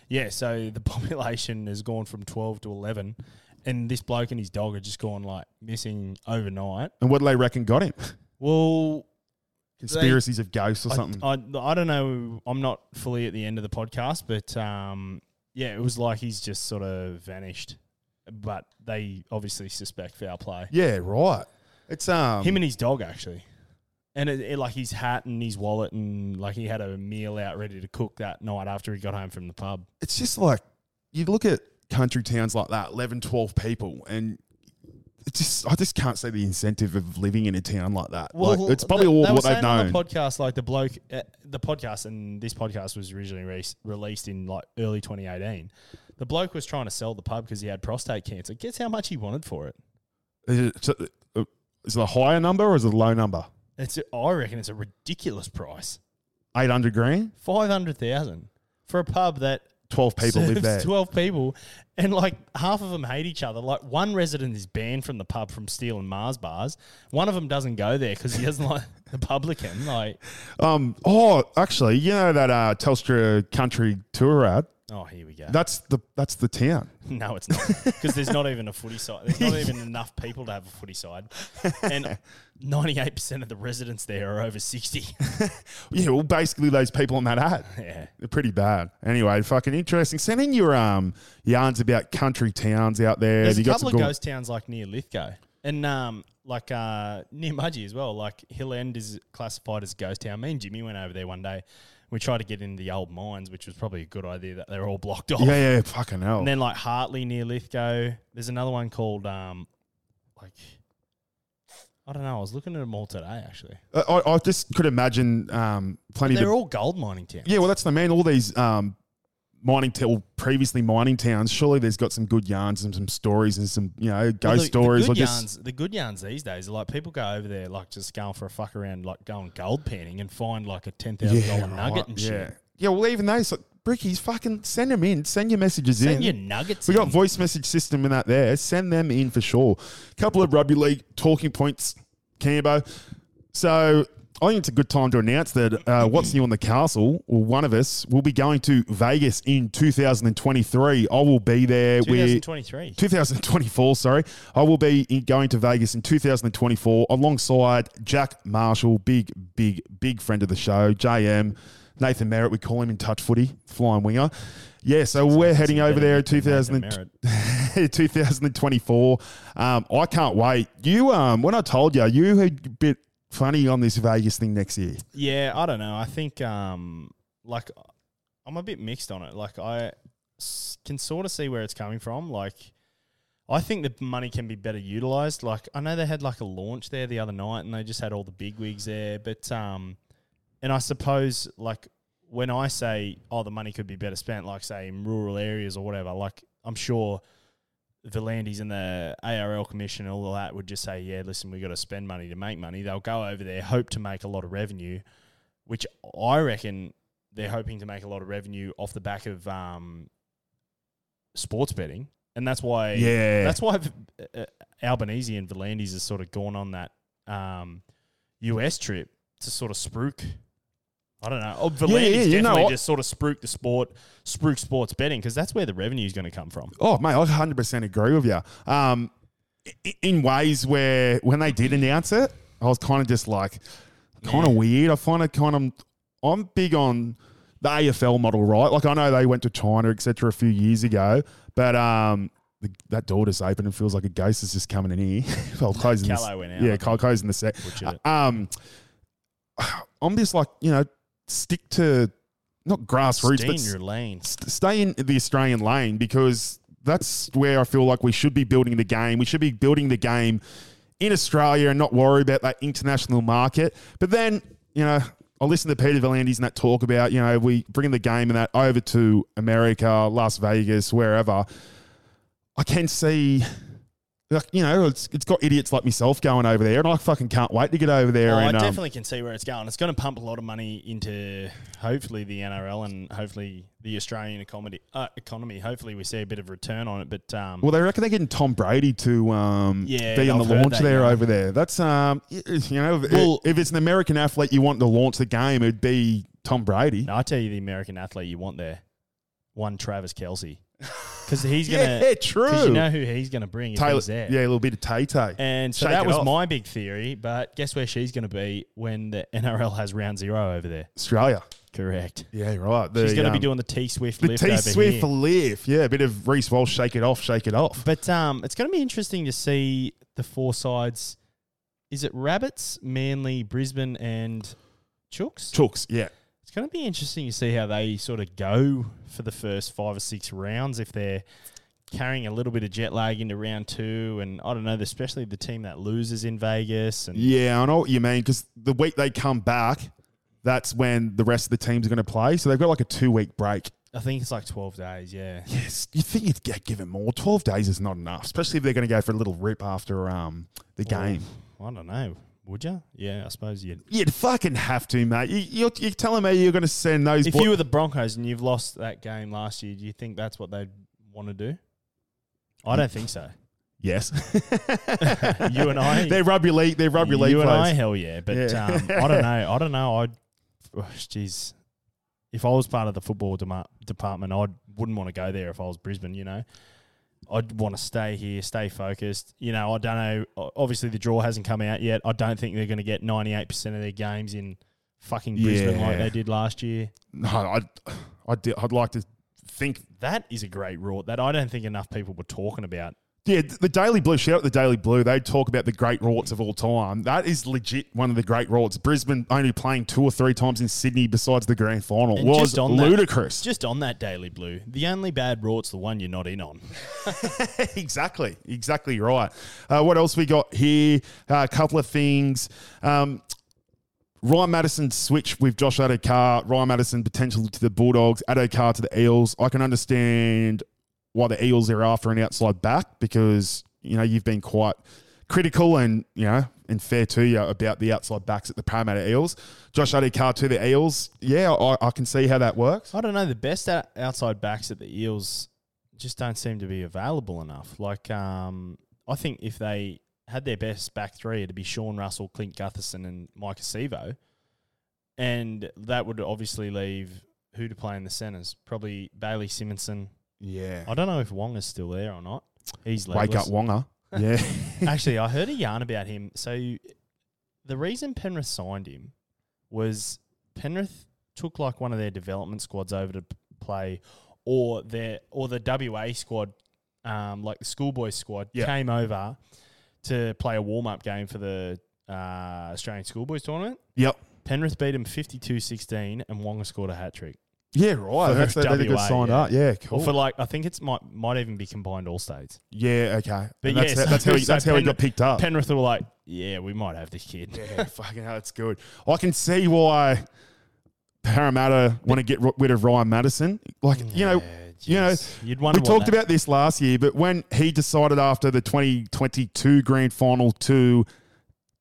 yeah, so the [LAUGHS] population has gone from 12 to 11, and this bloke and his dog are just gone like missing overnight. And what do they reckon got him? Well, Conspiracies of ghosts or I, something. I, I don't know. I'm not fully at the end of the podcast, but um, yeah, it was like he's just sort of vanished. But they obviously suspect foul play. yeah, right. It's um. Him and his dog actually, and it, it, like his hat and his wallet and like he had a meal out ready to cook that night after he got home from the pub. it's just like you look at country towns like that 11 12 people and it just i just can't see the incentive of living in a town like that like, it's probably th- all they what they've known The podcast, like the bloke, uh, the podcast, and this podcast was originally re- released in like early 2018. The bloke was trying to sell the pub because he had prostate cancer. Guess how much he wanted for it? is it, uh, is it a higher number or is it a low number It's, I reckon, it's a ridiculous price. 800 grand Five hundred thousand for a pub that 12 people live there 12 people, and like half of them hate each other. Like one resident is banned from the pub from stealing Mars bars. One of them doesn't go there because he doesn't [LAUGHS] like the publican. Like, [LAUGHS] um oh actually you know that uh telstra country tour ad oh, here we go. that's the that's the town [LAUGHS] no, it's not because there's not even a footy side. There's not even enough people to have a footy side, and 98% of the residents there are over 60. [LAUGHS] yeah well basically those people on that ad [LAUGHS] yeah. They're pretty bad. Anyway, fucking interesting. Send in your um yarns about country towns out there. There's You a couple of ghost towns like near Lithgow and um like uh near Mudgee as well. Like Hill End is classified as a ghost town. Me and Jimmy went over there one day. We tried to get into the old mines, which was probably a good idea that they're all blocked off. Yeah, yeah, fucking hell. And then like Hartley near Lithgow. There's another one called um like I don't know. I was looking at them all today actually. I, I I just could imagine um plenty of They're of all gold mining towns. yeah. Well, that's the man. All these um mining t- well, previously mining towns. Surely there's got some good yarns and some stories and some you know ghost Well, the, stories. The good, yarns, the good yarns these days are like people go over there like just going for a fuck around, like going gold panning and find like a ten thousand yeah, dollar nugget right, and yeah. shit. Yeah, well, even those like, brickies, fucking send them in. Send your messages Send in. your nuggets. We got in. voice message system in that there. Send them in for sure. couple of rugby league talking points, Cambo. So I think it's a good time to announce that uh, what's new on the castle, or one of us, will be going to Vegas in 2023. I will be there with 2023. 2024, sorry. I will be in, going to Vegas in 2024 alongside Jack Marshall, big, big, big friend of the show, JM, Nathan Merritt, we call him in touch footy, flying winger. Yeah, so we're heading over there in 2000, [LAUGHS] 2024. Um, I can't wait. You, um, when I told you, you had a bit funny on this Vegas thing next year. Yeah, I don't know. I think um like I'm a bit mixed on it. Like I can sort of see where it's coming from. Like I think the money can be better utilized. Like I know they had like a launch there the other night and they just had all the big wigs there, but um and I suppose like when I say oh the money could be better spent like say in rural areas or whatever, like I'm sure the Landys and the ARL commission and all of that would just say, yeah, listen, we got to spend money to make money. They'll go over there, hope to make a lot of revenue, which I reckon they're hoping to make a lot of revenue off the back of um, sports betting, and that's why Yeah. that's why uh, Albanese and V'landys has sort of gone on that um, US trip to sort of spruik. I don't know. Oh, V'landys yeah, you know definitely what? just sort of spruik the sport, spruik sports betting because that's where the revenue is going to come from. Oh, mate, I 100% agree with you. Um, i- in ways where when they did announce it, I was kind of just like, kind of weird. I find it kind of, I'm big on the AFL model, right? Like I know they went to China, etc., a few years ago, but um, the, that door just opened and feels like a ghost is just coming in here. [LAUGHS] well, closing this, Callow went out, Yeah, I Kyle closing the set. Butchered it. Um, I'm just like, you know, stick to not grassroots, Stay but in your lane. st- stay in the Australian lane because that's where I feel like we should be building the game. We should be building the game in Australia and not worry about that international market. But then, you know, I listen to Peter V'landys and that talk about, you know, we bring the game and that over to America, Las Vegas, wherever. I can see, like, you know, it's, it's got idiots like myself going over there, and I fucking can't wait to get over there. Oh, I and, um, definitely can see where it's going. It's going to pump a lot of money into hopefully the NRL and hopefully the Australian economy. Uh, economy. Hopefully, we see a bit of return on it. But um, Well, they reckon they're getting Tom Brady to um, Yeah, be on the I've heard launch that, there yeah. over there. That's um, you know, if, Well- if it's an American athlete you want to launch the game, it'd be Tom Brady. no, I tell you, the American athlete you want there, one Travis Kelce, [LAUGHS] because he's gonna. yeah, true. You know who he's going to bring if Taylor, he's there. yeah, a little bit of Tay Tay. And so Shake that it was off. my big theory. But guess where she's going to be when the NRL has round zero over there? Australia. Correct. Yeah, right. The, She's going to be um, doing the T Swift the lift T Swift lift. Yeah, a bit of Reece Walsh, shake it off, shake it off. But um, it's going to be interesting to see the four sides. Is it Rabbits, Manly, Brisbane, and Chooks? Chooks, yeah. It's going to be interesting to see how they sort of go for the first five or six rounds. If they're carrying a little bit of jet lag into round two, and I don't know, especially the team that loses in Vegas. And Yeah, I know what you mean because the week they come back, that's when the rest of the teams are going to play. So they've got like a two week break. I think it's like twelve days. Yeah. Yes, you think you'd get given more. Twelve days is not enough, especially if they're going to go for a little rip after um the game. I don't know. Would you? Yeah, I suppose you'd. You'd fucking have to, mate. You, you're, you're telling me you're going to send those. If you were the Broncos and you've lost that game last year, do you think that's what they'd want to do? I don't think so. yes, [LAUGHS] You and I- they're rugby league. They're rugby league You and I, hell yeah. But Yeah. Um, I don't know. I don't know. I'd, oh, jeez, if I was part of the football dema- department, I wouldn't want to go there if I was Brisbane. You know, I'd want to stay here, stay focused. You know, I don't know. Obviously, the draw hasn't come out yet. I don't think they're going to get ninety eight percent of their games in fucking Brisbane like they did last year. No, I'd, I'd, I'd like to think. That is a great rort that I don't think enough people were talking about. Yeah, the Daily Blue. Shout out the Daily Blue. They talk about the great rorts of all time. That is legit one of the great rorts. Brisbane only playing two or three times in Sydney besides the grand final And was just on that- ludicrous. Just on that Daily Blue, the only bad rort's the one you're not in on. [LAUGHS] exactly, exactly right. Uh, what else we got here? Uh, a couple of things. Um, Ryan Matterson switch with Josh Addo-Carr. Ryan Matterson potential to the Bulldogs. Addo-Carr to the Eels. I can understand why the Eels are after an outside back because you know you've been quite critical and you know and fair to you about the outside backs at the Parramatta Eels. Josh Addo-Carr to the Eels. Yeah, I, I can see how that works. I don't know. The best outside backs at the Eels just don't seem to be available enough. Like, um, I think if they had their best back three, it'd be Sean Russell, Clint Gutherson, and Maika Sivo. And that would obviously leave who to play in the centres? Probably Bailey Simonsson. Yeah. I don't know if Wong is still there or not. He's Wake up, legless. Wonga. [LAUGHS] Yeah. Actually, I heard a yarn about him. So the reason Penrith signed him was Penrith took like one of their development squads over to p- play, or their or the WA squad, um, like the schoolboys squad, Yeah. came over to play a warm up game for the uh, Australian schoolboys tournament. yep. Penrith beat him 52-16 and Wonga scored a hat trick. Yeah, right. For That's, that's a good WA, sign yeah. up. Yeah, Or cool. for like, I think it's might might even be combined all states. yeah, okay. But And that's, yeah, how, that's how he, so that's how he got picked up. Penrith were like, yeah, we might have this kid. Yeah, fucking hell, that's good. I can see why Parramatta want to get rid of Ryan Matterson. Like, you know, you know, you'd wonder we what talked that- about this last year, but when he decided after the 2022 grand final to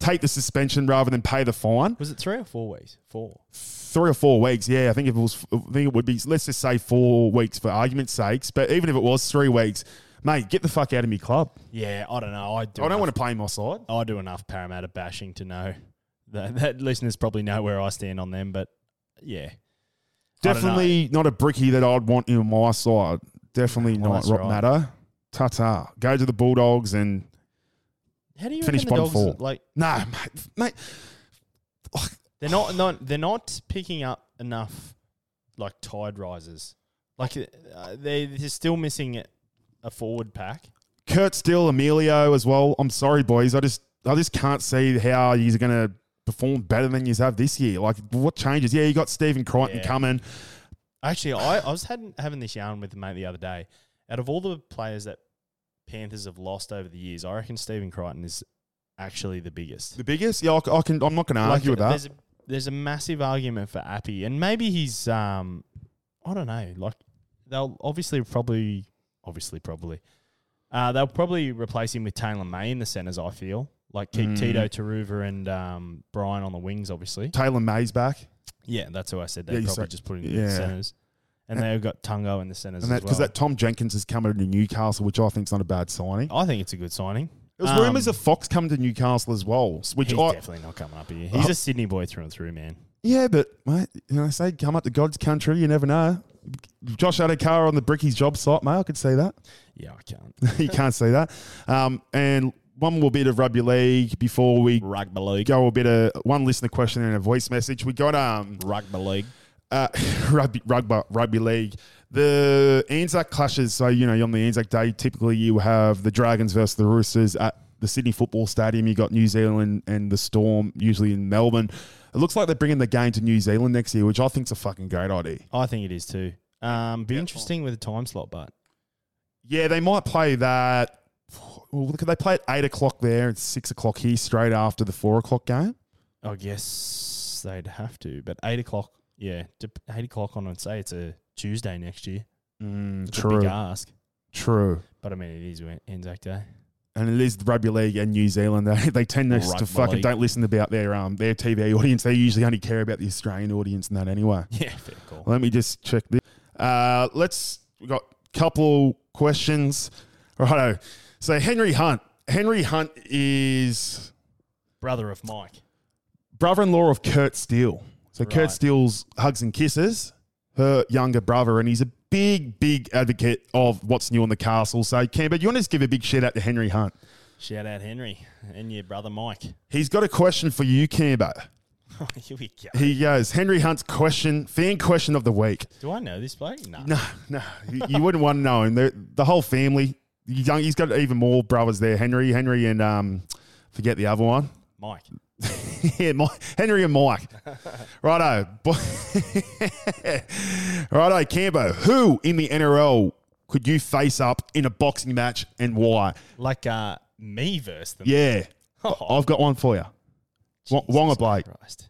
take the suspension rather than pay the fine, Was it three or four weeks? Four. three or four weeks, yeah, I think if it was, I think it would be, let's just say four weeks for argument's sakes, but even if it was three weeks, mate, get the fuck out of me club. Yeah, I don't know. I do. I don't enough, want to play my side. I do enough Parramatta bashing to know that, that listeners probably know where I stand on them. But yeah, I don't know. Definitely not a bricky that I'd want in my side. Definitely Well, not right. Matter. Ta ta. Go to the Bulldogs and How do you Finish the bottom four. like no, mate, mate. they're not, not they're not picking up enough like tide risers. Like uh, they they're still missing a forward pack. Kurt Still, Emilio as well. I'm sorry, boys. I just I just can't see how you're going to perform better than you have this year. Like what changes? Yeah, you got Stephen Crichton Yeah. coming. Actually, I, I was had, having this yarn with a mate the other day. Out of all the players that Panthers have lost over the years, I reckon Stephen Crichton is actually the biggest. The biggest. Yeah, I, I can. I'm not going to argue with that. There's a, there's a massive argument for Appy, and maybe he's um, I don't know. Like they'll obviously probably, obviously probably, uh, they'll probably replace him with Taylor May in the centers. I feel like keep Mm. Tito Turuva and um, Brian on the wings, obviously. Taylor May's back, Yeah, that's who I said. They you probably just put him in yeah. the centers, and they've got Tungo in the centers as because well. that Tom Jenkins has come into Newcastle, which I think is not a bad signing. I think it's a good signing. There was Um, rumours of Fox coming to Newcastle as well, which He's I definitely not coming up here. He's Uh, a Sydney boy through and through, man. yeah, but mate, you know, say come up to God's country, you never know. Josh Addo-Carr on the Brickies job site, mate. I could see that. Yeah, I can't. [LAUGHS] you can't see that. Um, and one more bit of rugby league before we Rugby league. go a bit of one listener question and a voice message. We got um Rugby league. Uh, [LAUGHS] rugby rugby rugby league. The Anzac clashes. So you know on the Anzac Day, typically you have the Dragons versus the Roosters at the Sydney Football Stadium. You got New Zealand and the Storm usually in Melbourne. It looks like they're bringing the game to New Zealand next year, which I think's a fucking great idea. I think it is too. Um, be Yeah. interesting with the time slot, but Yeah, they might play that. Well, look, they play at eight o'clock there and six o'clock here, straight after the four o'clock game. I guess they'd have to. But eight o'clock, yeah, eight o'clock on. I'd say it's a Tuesday next year. Mm, It's a true, big ask, true. but I mean it is Anzac Day. And it is the rugby league and New Zealand. They, [LAUGHS] they tend to, to fucking league. don't listen about their um their TV audience. They usually only care about the Australian audience and that anyway. [LAUGHS] Yeah, fair call. Let me just check this. Uh, let's we got a couple questions. Righto. So Henry Hunt. Henry Hunt is Brother of Mike. brother-in-law of Kurt Steele. So Kurt Right. Steele's hugs and kisses her younger brother, and he's a big, big advocate of what's new on the castle. So Camber, you want to just give a big shout out to Henry Hunt? Shout out Henry and your brother Mike. He's got a question for you, Camber. [LAUGHS] Here we go. He goes, Henry Hunt's question, fan question of the week. Do I know this bloke? No. No, no, you, you wouldn't want to know him. The, the whole family, he's young, he's got even more brothers there. Henry, Henry, and um, forget the other one. Mike. [LAUGHS] yeah, Mike, Henry and Mike. [LAUGHS] Righto. [LAUGHS] Righto, Cambo. Who in the NRL could you face up in a boxing match and why? Like uh, me versus them. Yeah. Oh, I've got one for you. Wonga Blake. Christ.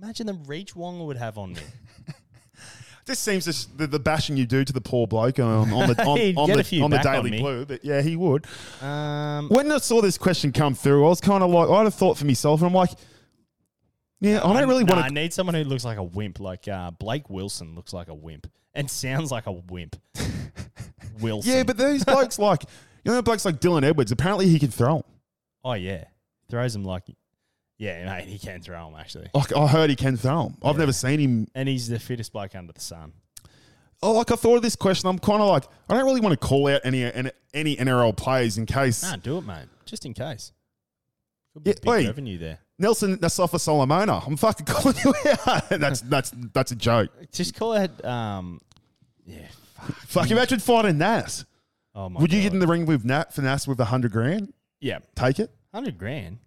Imagine the reach Wonga would have on me. This seems to, the, the bashing you do to the poor bloke on, on the on, [LAUGHS] He'd on get a the, few on the back on Daily me. Blue, but yeah, he would. Um, When I saw this question come through, I was kind of like, I'd have thought for myself, and I'm like, yeah, I don't really want I to. need someone who looks like a wimp. Like uh, Blake Wilson looks like a wimp and sounds like a wimp. [LAUGHS] Wilson. Yeah, but these blokes like, you know, blokes like Dylan Edwards. Apparently, he can throw 'em. oh yeah, throws him like, yeah, mate, he can throw him actually, Like I heard he can throw 'em. I've never seen him. and he's the fittest bloke under the sun. Oh, like I thought of this question. I'm kind of like, I don't really want to call out any any, any NRL players in case Nah, do it, mate, just in case. Could be Yeah, big revenue there. Nelson Asofa-Solomona. I'm fucking [LAUGHS] calling you out. [LAUGHS] that's that's that's a joke. Just call it. Um, yeah. Fuck. Fuck, imagine fighting Nas. Oh my. Would you God. get in the ring with Nat for Nas with a hundred grand? Yeah, Take it. hundred grand.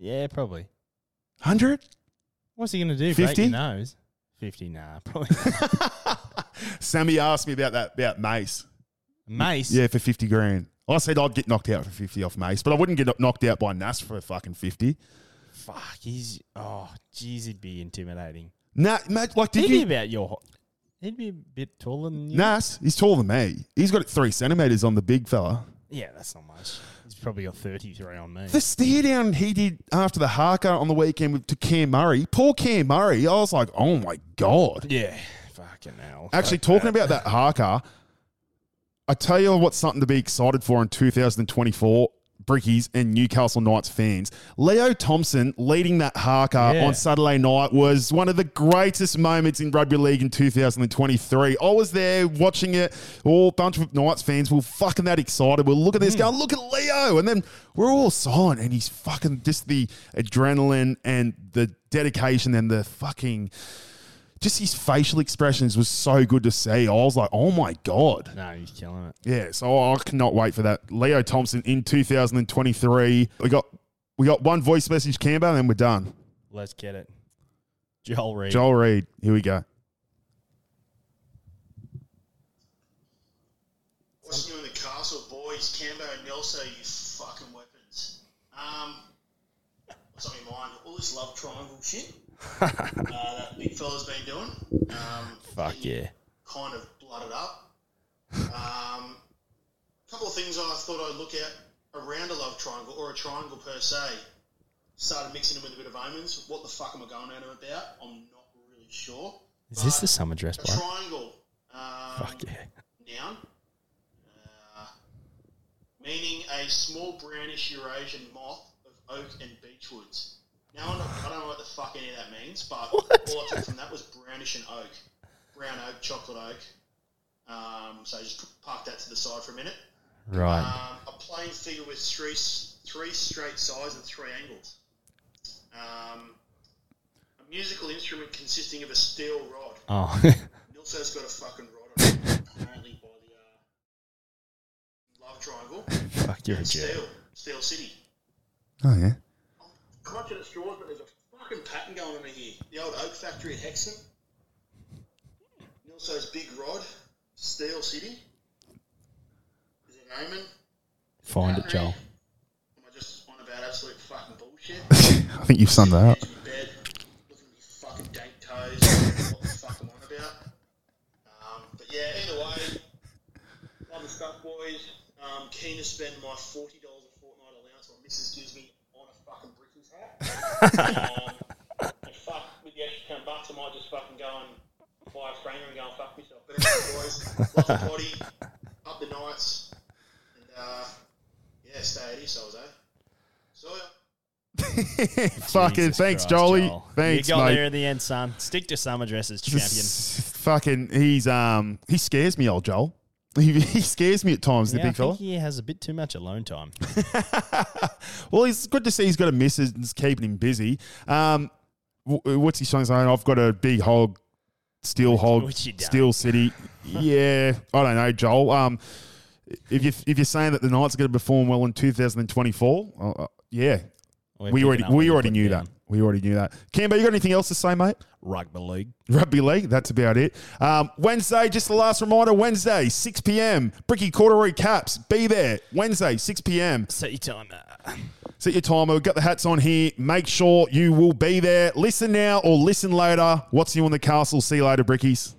Yeah, probably. Hundred. What's he gonna do? Break 50? your nose? Fifty? Nah, probably. [LAUGHS] Sammy asked me about that about Mace. Mace. Yeah, for fifty grand. I said I'd get knocked out for fifty off Mace, but I wouldn't get knocked out by Nas for fucking fifty. Fuck. He's. Oh, jeez, he'd be intimidating. Nah, mate, like did He'd be about your. He'd be a bit taller than you. Nas, he's taller than me. He's got three centimeters on the big fella. Yeah, that's not much. Probably got thirty-three on me. The stare down he did after the haka on the weekend with, to Cam Murray, poor Cam Murray. I was like, oh my god. yeah. Fucking hell. Actually, Fuck talking that. about that haka, I tell you what's something to be excited for in 2024. Brickies and Newcastle Knights fans. Leo Thompson leading that haka Yeah. on Saturday night was one of the greatest moments in rugby league in 2023. I was there watching it. All bunch of Knights fans were fucking that excited. We're looking at this hmm. going, look at Leo. And then we're all silent and he's fucking just the adrenaline and the dedication and the fucking just his facial expressions was so good to see. I was like, oh my God. No, he's killing it. Yeah, so I cannot wait for that. Leo Thompson in 2023. We got we got one voice message, Camber, and then we're done. Let's get it. Joel Reed. Joel Reed, here we go. What's new in the castle, boys? Cambo and Nelson, you fucking weapons. Um, what's on my mind? All this love triangle shit uh, that big fella's been doing. Um, Fuck yeah. Kind of blooded up. Um, a couple of things I thought I'd look at around a love triangle or a triangle per se. Started mixing them with a bit of omens. What the fuck am I going at them about? I'm not really sure. Is this the summer dress a bar? triangle? Um, Fuck yeah. noun, uh, meaning a small brownish Eurasian moth of oak and beechwoods. Now, I'm not, I don't know what the fuck any of that means, but [LAUGHS] all I took from that was brownish and oak. Brown oak, chocolate oak. Um, so just park that to the side for a minute. Right. Um, a plain figure with three, three straight sides and three angles. Um, a musical instrument consisting of a steel rod. Oh. [LAUGHS] Nilso's got a fucking rod on it, apparently by the uh, love triangle. [LAUGHS] Fuck, you're a jerk. Steel, Steel City. Oh yeah. Clutching at straws, but there's a fucking pattern going on here. The old oak factory at Hexham. Nilso's big rod, Steel City. Is it an omen? Find it, Joel. Am I just on about absolute fucking bullshit? [LAUGHS] I think you've summed that up. Edge of looking at my fucking dank toes. what the fuck I'm on about? Um, but yeah, either way, love the stuff, boys. Um, keen to spend my forty dollars a fortnight allowance my missus gives me um, and fuck with the extra ten bucks, [LAUGHS] I might just fucking go and buy a framer and go and fuck myself. But anyway, boys, love the body, up the Knights, and uh, yeah, stay at yourselves, eh? So yeah. fucking Jesus thanks, Christ, Jolie. Joel. Thanks, You got mate. there in the end, son. Stick to summer dresses, champion. fucking, he's um, he scares me, old Joel. [LAUGHS] He, he scares me at times, the Yeah, I big fella. he has a bit too much alone time. [LAUGHS] well, it's good to see he's got a missus and it's keeping him busy. Um, wh- what's he saying? I've got a big hog, steel hog, steel city. [LAUGHS] yeah, I don't know, Joel. Um, if you if you're saying that the Knights are going to perform well in 2024, uh, uh, yeah, We're we already we already knew down. that. We already knew that. Cambo, you got anything else to say, mate? Rugby league. Rugby league, that's about it. Um, Wednesday, just the last reminder Wednesday, 6 p.m. Bricky Corduroy Caps, be there. Wednesday, 6 p.m. Set your time. uh, Set your timer. We've got the hats on here. Make sure you will be there. Listen now or listen later. What's new on the castle? See you later, Brickies.